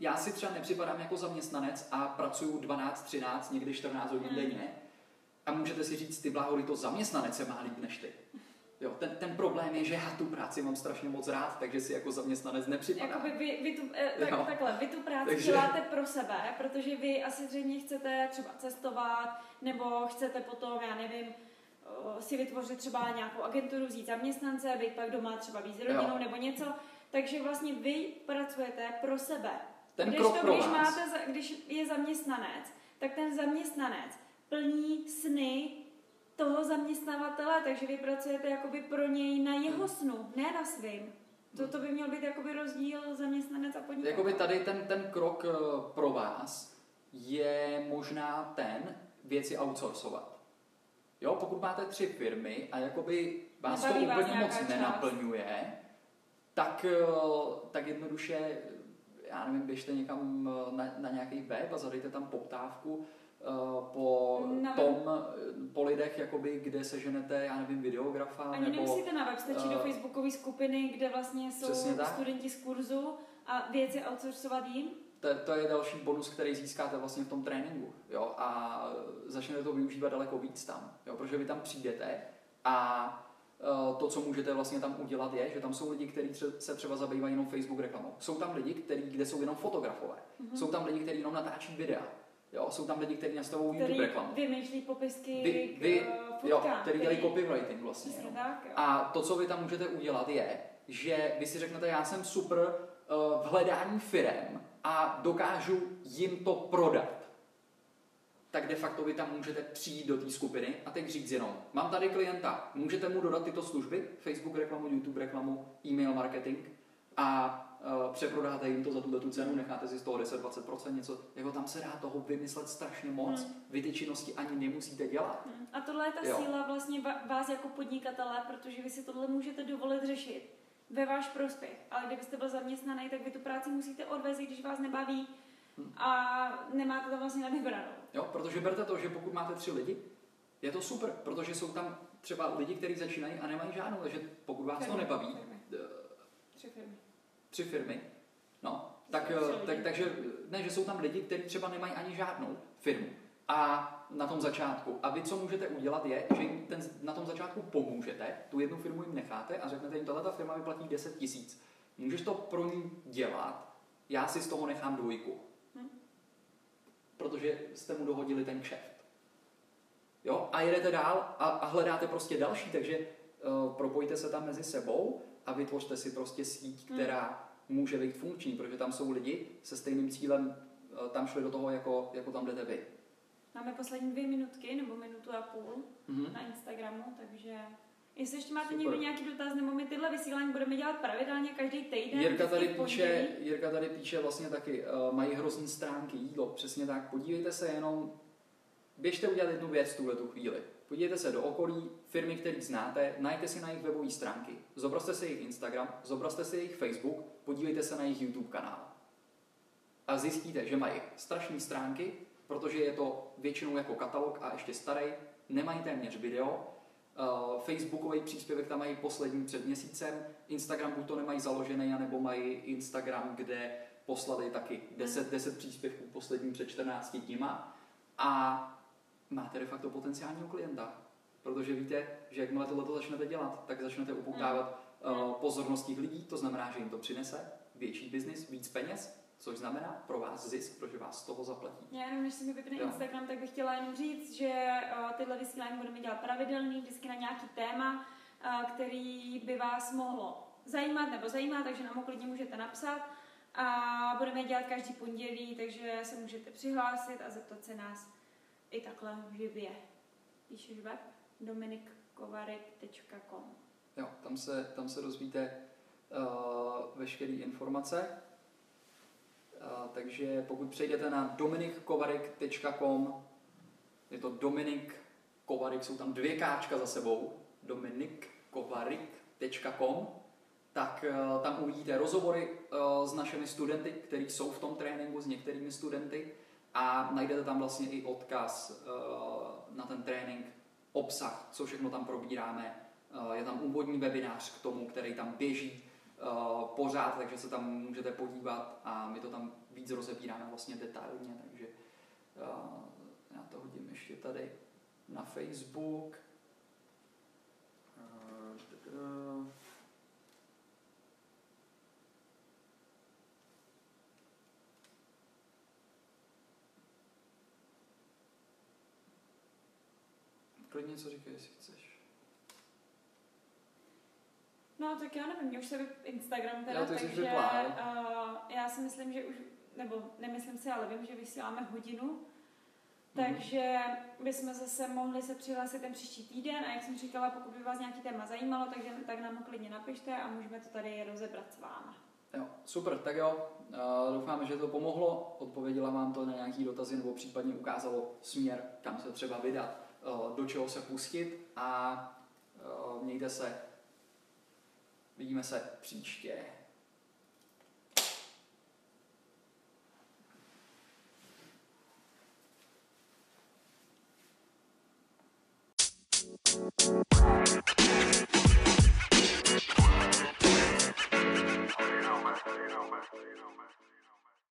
Já si třeba nepřipadám jako zaměstnanec a pracuju 12, 13, někdy 14 hodin Hmm. denně a můžete si říct, ty bláhody, to zaměstnanec se má líp než ty. Jo, ten, ten problém je, že já tu práci mám strašně moc rád, takže si jako zaměstnanec nepřipadám. Jakoby vy, vy tu, eh, tak, Jo. takhle, vy tu práci Takže- děláte pro sebe, protože vy asi zřejmě chcete třeba cestovat, nebo chcete potom, já nevím, eh, si vytvořit třeba nějakou agenturu, vzít zaměstnance, být pak doma třeba víc s rodinou nebo něco. Takže vlastně vy pracujete pro sebe. Ten když krok to, pro když, vás. máte, za- když je zaměstnanec, tak ten zaměstnanec plní sny toho zaměstnavatele, takže vy pracujete jakoby pro něj na jeho snu, ne na svým. To, to by měl být jakoby rozdíl zaměstnanec a podnikatel. Jakoby tady ten, ten krok eh, pro vás je možná ten věci outsourcovat. Jo, pokud máte tři firmy a jakoby vás Nebaví to vás úplně nějaká moc část. nenaplňuje, tak, eh, tak jednoduše, já nevím, běžte někam eh, na, na nějaký web a zadejte tam poptávku eh, po Na tom, eh, po lidech, jakoby, kde seženete, já nevím, videografa, Ani nebo... nemusíte na web, stačí eh, do facebookové skupiny, kde vlastně jsou studenti z kurzu a věci outsourcovat jim. To, to je další bonus, který získáte vlastně v tom tréninku. Jo? A začnete to využívat daleko víc tam. Jo? Protože vy tam přijdete a eh, to, co můžete vlastně tam udělat, je, že tam jsou lidi, kteří se třeba zabývají jenom Facebook reklamou. Jsou tam lidi, který, kde jsou jenom fotografové. Mhm. Jsou tam lidi, kteří jenom natáčí videa. Jo? Jsou tam lidi, kteří nastavují Který YouTube reklamu. vymýšlí popisky Vy, k vy, eh, jo, fotkám, který dělají copywriting vlastně. Jo? tak, jo. A to, co vy tam můžete udělat, je, že vy si řeknete, já jsem super uh, v hledání firem a dokážu jim to prodat. Tak de facto vy tam můžete přijít do té skupiny a teď říct jenom, mám tady klienta, můžete mu dodat tyto služby, Facebook reklamu, YouTube reklamu, e-mail marketing a uh, přeprodáte jim to za tuto tu cenu, necháte si z toho 10-20%, něco, jako tam se dá toho vymyslet strašně moc, Hmm. vy ty činnosti ani nemusíte dělat. Hmm. A tohle je ta Jo. síla vlastně vás jako podnikatele, protože vy si tohle můžete dovolit řešit ve váš prospěch. Ale kdybyste byl zaměstnaný, tak vy tu práci musíte odvést, i když vás nebaví. A nemáte to vlastně na vybranou. Jo, protože berte to, že pokud máte tři lidi, je to super, protože jsou tam třeba lidi, kteří začínají a nemají žádnou, takže pokud vás to Firmy, nebaví, firmy. Tři firmy. tři firmy, no, tak, eh, tak, takže ne, že jsou tam lidi, kteří třeba nemají ani žádnou firmu. A na tom začátku. A vy, co můžete udělat, je, že jim ten, na tom začátku pomůžete, tu jednu firmu jim necháte a řeknete jim, tahle ta firma vyplatí 10 tisíc. Můžeš to pro ní dělat, já si z toho nechám dvojku. Protože jste mu dohodili ten kšeft. Jo? A jedete dál a, a hledáte prostě další, takže uh, propojte se tam mezi sebou a vytvořte si prostě síť, Hmm. která může být funkční, protože tam jsou lidi se stejným cílem, uh, tam šli do toho, jako, jako tam jdete vy. Máme poslední dvě minutky, nebo minutu a půl Mhm. na Instagramu, takže jestli ještě máte Super. někdo nějaký dotaz, nebo my tyhle vysílání budeme dělat pravidelně každý týden. Jirka tady, píše. Jirka tady píše vlastně taky, uh, mají hrozný stránky jídlo, přesně tak. Podívejte se jenom, běžte udělat jednu věc tuhle tu chvíli. Podívejte se do okolí, firmy, které znáte, najděte si na jejich webové stránky, zobrazte si jejich Instagram, zobrazte si jejich Facebook, podívejte se na jejich YouTube kanál. A zjistíte, že mají strašné stránky, protože je to většinou jako katalog a ještě starý, nemají téměř video, Facebookový příspěvek tam mají poslední před měsícem, Instagram buď to nemají založený, anebo mají Instagram, kde poslali taky 10, 10 příspěvků poslední před 14 dníma. A máte de facto potenciálního klienta. Protože víte, že jakmile tohle začnete dělat, tak začnete upoutávat uh, pozornost těch lidí, to znamená, že jim to přinese větší biznis, víc peněz což znamená pro vás zisk, protože vás z toho zaplatí. Já jenom, než si mi vypne. Instagram, tak bych chtěla jenom říct, že uh, tyhle vysílání budeme dělat pravidelný, vždycky na nějaký téma, uh, který by vás mohlo zajímat nebo zajímá, takže nám ho klidně můžete napsat. A budeme dělat každý pondělí, takže se můžete přihlásit a zeptat se nás i takhle živě. Píšeš web? dominikkovarik.com Jo, tam se, tam se dozvíte uh, veškeré informace. Takže pokud přejdete na dominikkovarik.com, je to Dominik Kovarik, jsou tam dvě káčka za sebou, dominikkovarik.com, tak uh, tam uvidíte rozhovory uh, s našimi studenty, kteří jsou v tom tréninku, s některými studenty a najdete tam vlastně i odkaz uh, na ten trénink, obsah, co všechno tam probíráme, je tam úvodní webinář k tomu, který tam běží uh, pořád, takže se tam můžete podívat a my to tam víc rozebíráme vlastně detailně, takže uh, já to hodím ještě tady na Facebook. Tadá. Klidně co říkej, jestli chceš. No, tak já nevím, mě už se vyp Instagram teda, jsi takže uh, já si myslím, že už, nebo nemyslím si, ale vím, že vysíláme hodinu, Mhm. takže bychom zase mohli se přihlásit ten příští týden a jak jsem říkala, pokud by vás nějaký téma zajímalo, takže, tak nám ho klidně napište a můžeme to tady rozebrat s váma. Jo, super, tak jo, uh, doufáme, že to pomohlo, odpověděla vám to na nějaký dotazy nebo případně ukázalo směr, kam se třeba vydat, uh, do čeho se pustit a uh, mějte se, Vidíme se příště. you know, man.